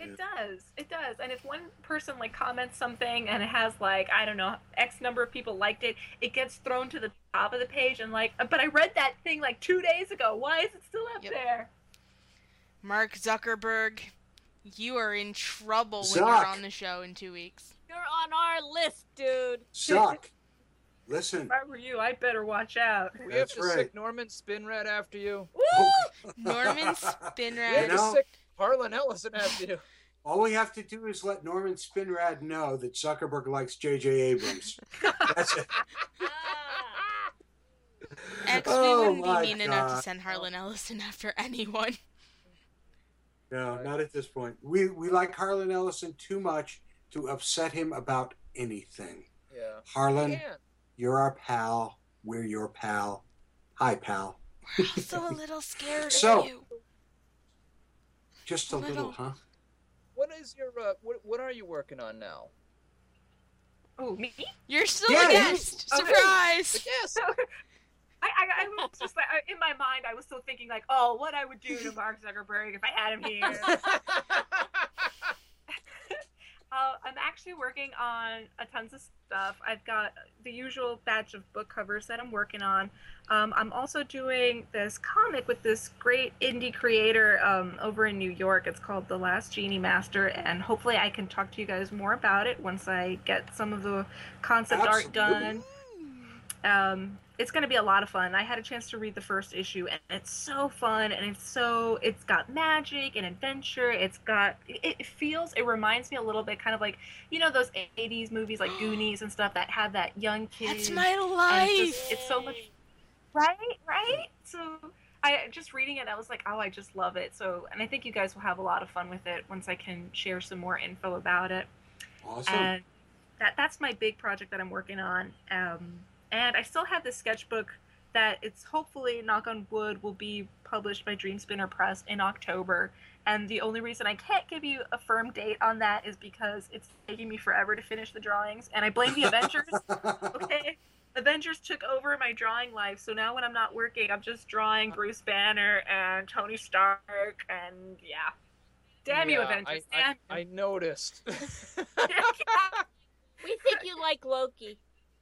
It does. It does. And if one person like comments something and it has like I don't know X number of people liked it, it gets thrown to the top of the page and like, but I read that thing like two days ago. Why is it still up Yep. there? Mark Zuckerberg, you are in trouble when you're on the show in 2 weeks. You're on our list, dude. Suck. Listen. If I were you, I'd better watch out. we have That's to right. sic Norman Spinrad after you. Woo! Norman We have Spinrad. You know- sic Harlan Ellison after you. All we have to do is let Norman Spinrad know that Zuckerberg likes J.J. Abrams. That's it. X, Oh wouldn't be mean enough to send Harlan Ellison after anyone. No, not at this point. We we like Harlan Ellison too much to upset him about anything. Yeah. Harlan, Anne, you're our pal. We're your pal. Hi, pal. We're also a little scared So- of you. Just a A little, little. huh? what is your uh, what what are you working on now? Oh, me? You're still Yeah, a you- guest. Okay. Surprise! Yes. I, I, I was just like in my mind, I was still thinking like, oh, what I would do to Mark Zuckerberg if I had him here. uh, I'm actually working on a tons of stuff. I've got the usual batch of book covers that I'm working on. Um, I'm also doing this comic with this great indie creator um, over in New York. It's called The Last Genie Master, and hopefully I can talk to you guys more about it once I get some of the concept art done. Um, it's going to be a lot of fun. I had a chance to read the first issue, and it's so fun, and it's so it's got magic and adventure. It's got it, it feels it reminds me a little bit, kind of like you know those '80s movies like Goonies and stuff that have that young kid. That's my life. It's, just- it's so much, right? Right? So I just reading it, I was like, oh, I just love it. So, and I think you guys will have a lot of fun with it once I can share some more info about it Awesome. and that that's my big project that I'm working on. Um, and I still have this sketchbook that it's hopefully, knock on wood, will be published by Dreamspinner Press in October. And the only reason I can't give you a firm date on that is because it's taking me forever to finish the drawings, and I blame the Avengers. Okay. Avengers took over my drawing life, so now when I'm not working, I'm just drawing Bruce Banner and Tony Stark, and yeah. Damn you, Avengers! I, Damn I, I noticed. We think you like Loki.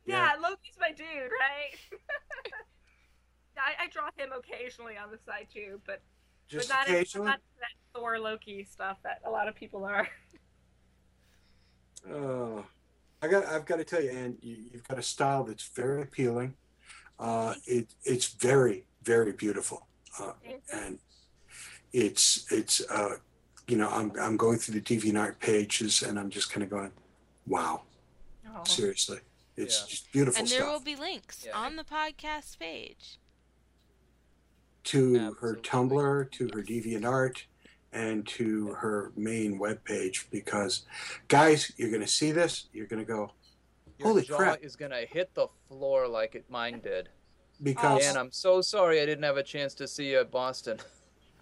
Yeah, Loki's my dude, right? I, I draw him occasionally on the side too, but Just but not, occasionally? not that Thor Loki stuff that a lot of people are. Oh, I got. I've got to tell you, Anne, you, you've got a style that's very appealing. Uh, it it's very very beautiful, uh, and it's it's uh, you know I'm I'm going through the DeviantArt pages and I'm just kind of going, wow, Oh. seriously, it's Yeah. just beautiful and there stuff. will be links Yeah. on the podcast page. to her Tumblr, to her DeviantArt, and to her main webpage because, guys, you're going to see this. You're going to go, Your holy jaw crap. is gonna hit the floor like it mine did. Because and I'm so sorry I didn't have a chance to see you at Boston.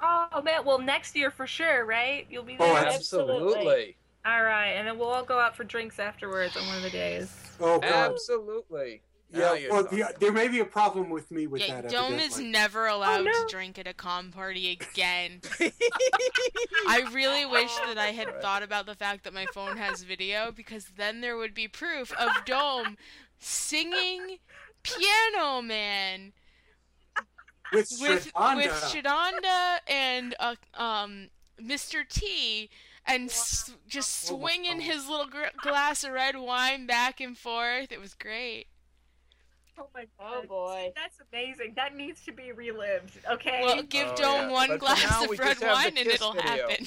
Oh man, well next year for sure, right? You'll be oh, there. Oh, absolutely. All right, and then we'll all go out for drinks afterwards on one of the days. Oh, God. Absolutely. Yeah, Now you're well, the, there may be a problem with me with Yeah, that. Dome is evidently. never allowed to drink at a com party again. I really wish that I had thought about the fact that my phone has video because then there would be proof of Dome singing Piano Man with with Shadanda. with Shadanda and uh, um Mr. T and s- just swinging his little gr- glass of red wine back and forth. It was great. Oh my god. Oh boy. That's amazing. That needs to be relived. Okay. Well, give Oh, Dome yeah. one But glass of red just have the wine and it'll video. happen.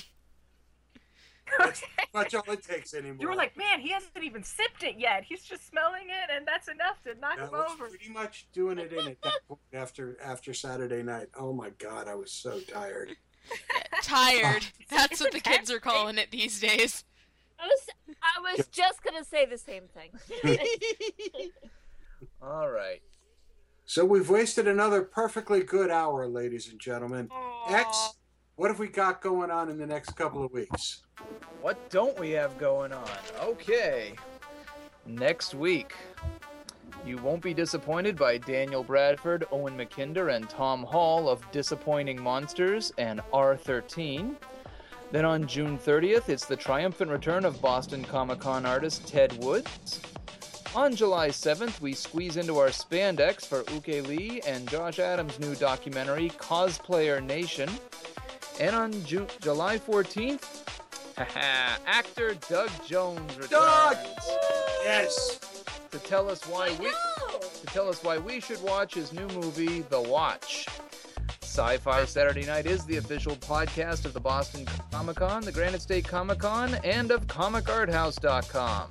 That's all it takes anymore. You were like, man, he hasn't even sipped it yet. He's just smelling it, and that's enough to knock I him was over. pretty much doing it in at that point after after Saturday night. Oh my god, I was so tired. Tired. That's what the kids are calling it these days. I was I was just gonna say the same thing. All right. So we've wasted another perfectly good hour, ladies and gentlemen. X, what have we got going on in the next couple of weeks? What don't we have going on? Okay. Next week, you won't be disappointed by Daniel Bradford, Owen McKinder, and Tom Hall of Disappointing Monsters and R13. Then on June 30th, it's the triumphant return of Boston Comic Con artist Ted Woods. On July 7th, we squeeze into our spandex for Uke Lee and Josh Adams' new documentary, Cosplayer Nation. And on Ju- July 14th, actor Doug Jones returns. Doug! Yes. To tell us why we to tell us why we should watch his new movie, The Watch. Sci-Fi Saturday Night is the official podcast of the Boston Comic Con, the Granite State Comic Con, and of ComicArthouse.com.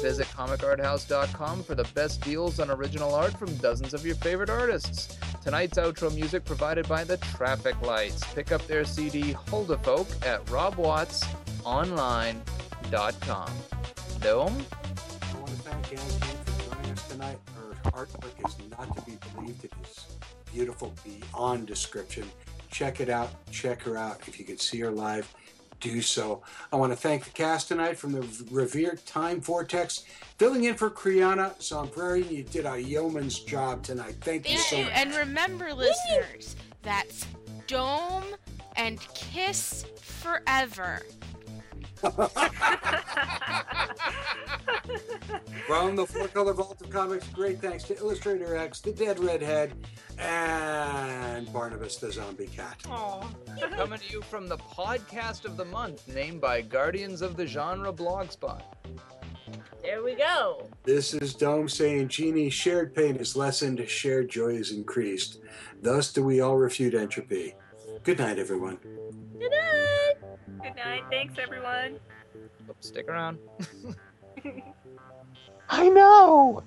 Visit ComicArthouse.com for the best deals on original art from dozens of your favorite artists. Tonight's outro music provided by the Traffic Lights. Pick up their CD Hold a Folk at robwattsonline.com. Dome? I thank Anne Cain for joining us tonight. Her artwork is not to be believed. It is beautiful beyond description. Check it out. Check her out. If you could see her live, do so. I want to thank the cast tonight from the revered Time Vortex, filling in for Kriana. So I'm very, you did a yeoman's job tonight. Thank you Thank so you. much. And remember, listeners, that's Dome and Kiss Forever. From the Four Color Vault of Comics, great thanks to Illustrator X, the Dead Redhead, and Barnabas the Zombie Cat. Coming to you from the podcast of the month, named by Guardians of the Genre Blogspot. There we go. This is Dome saying, Genie, shared pain is lessened, shared joy is increased. Thus do we all refute entropy. Good night, everyone. Good night. Good night. Thanks, everyone. Oops, Stick around. I know.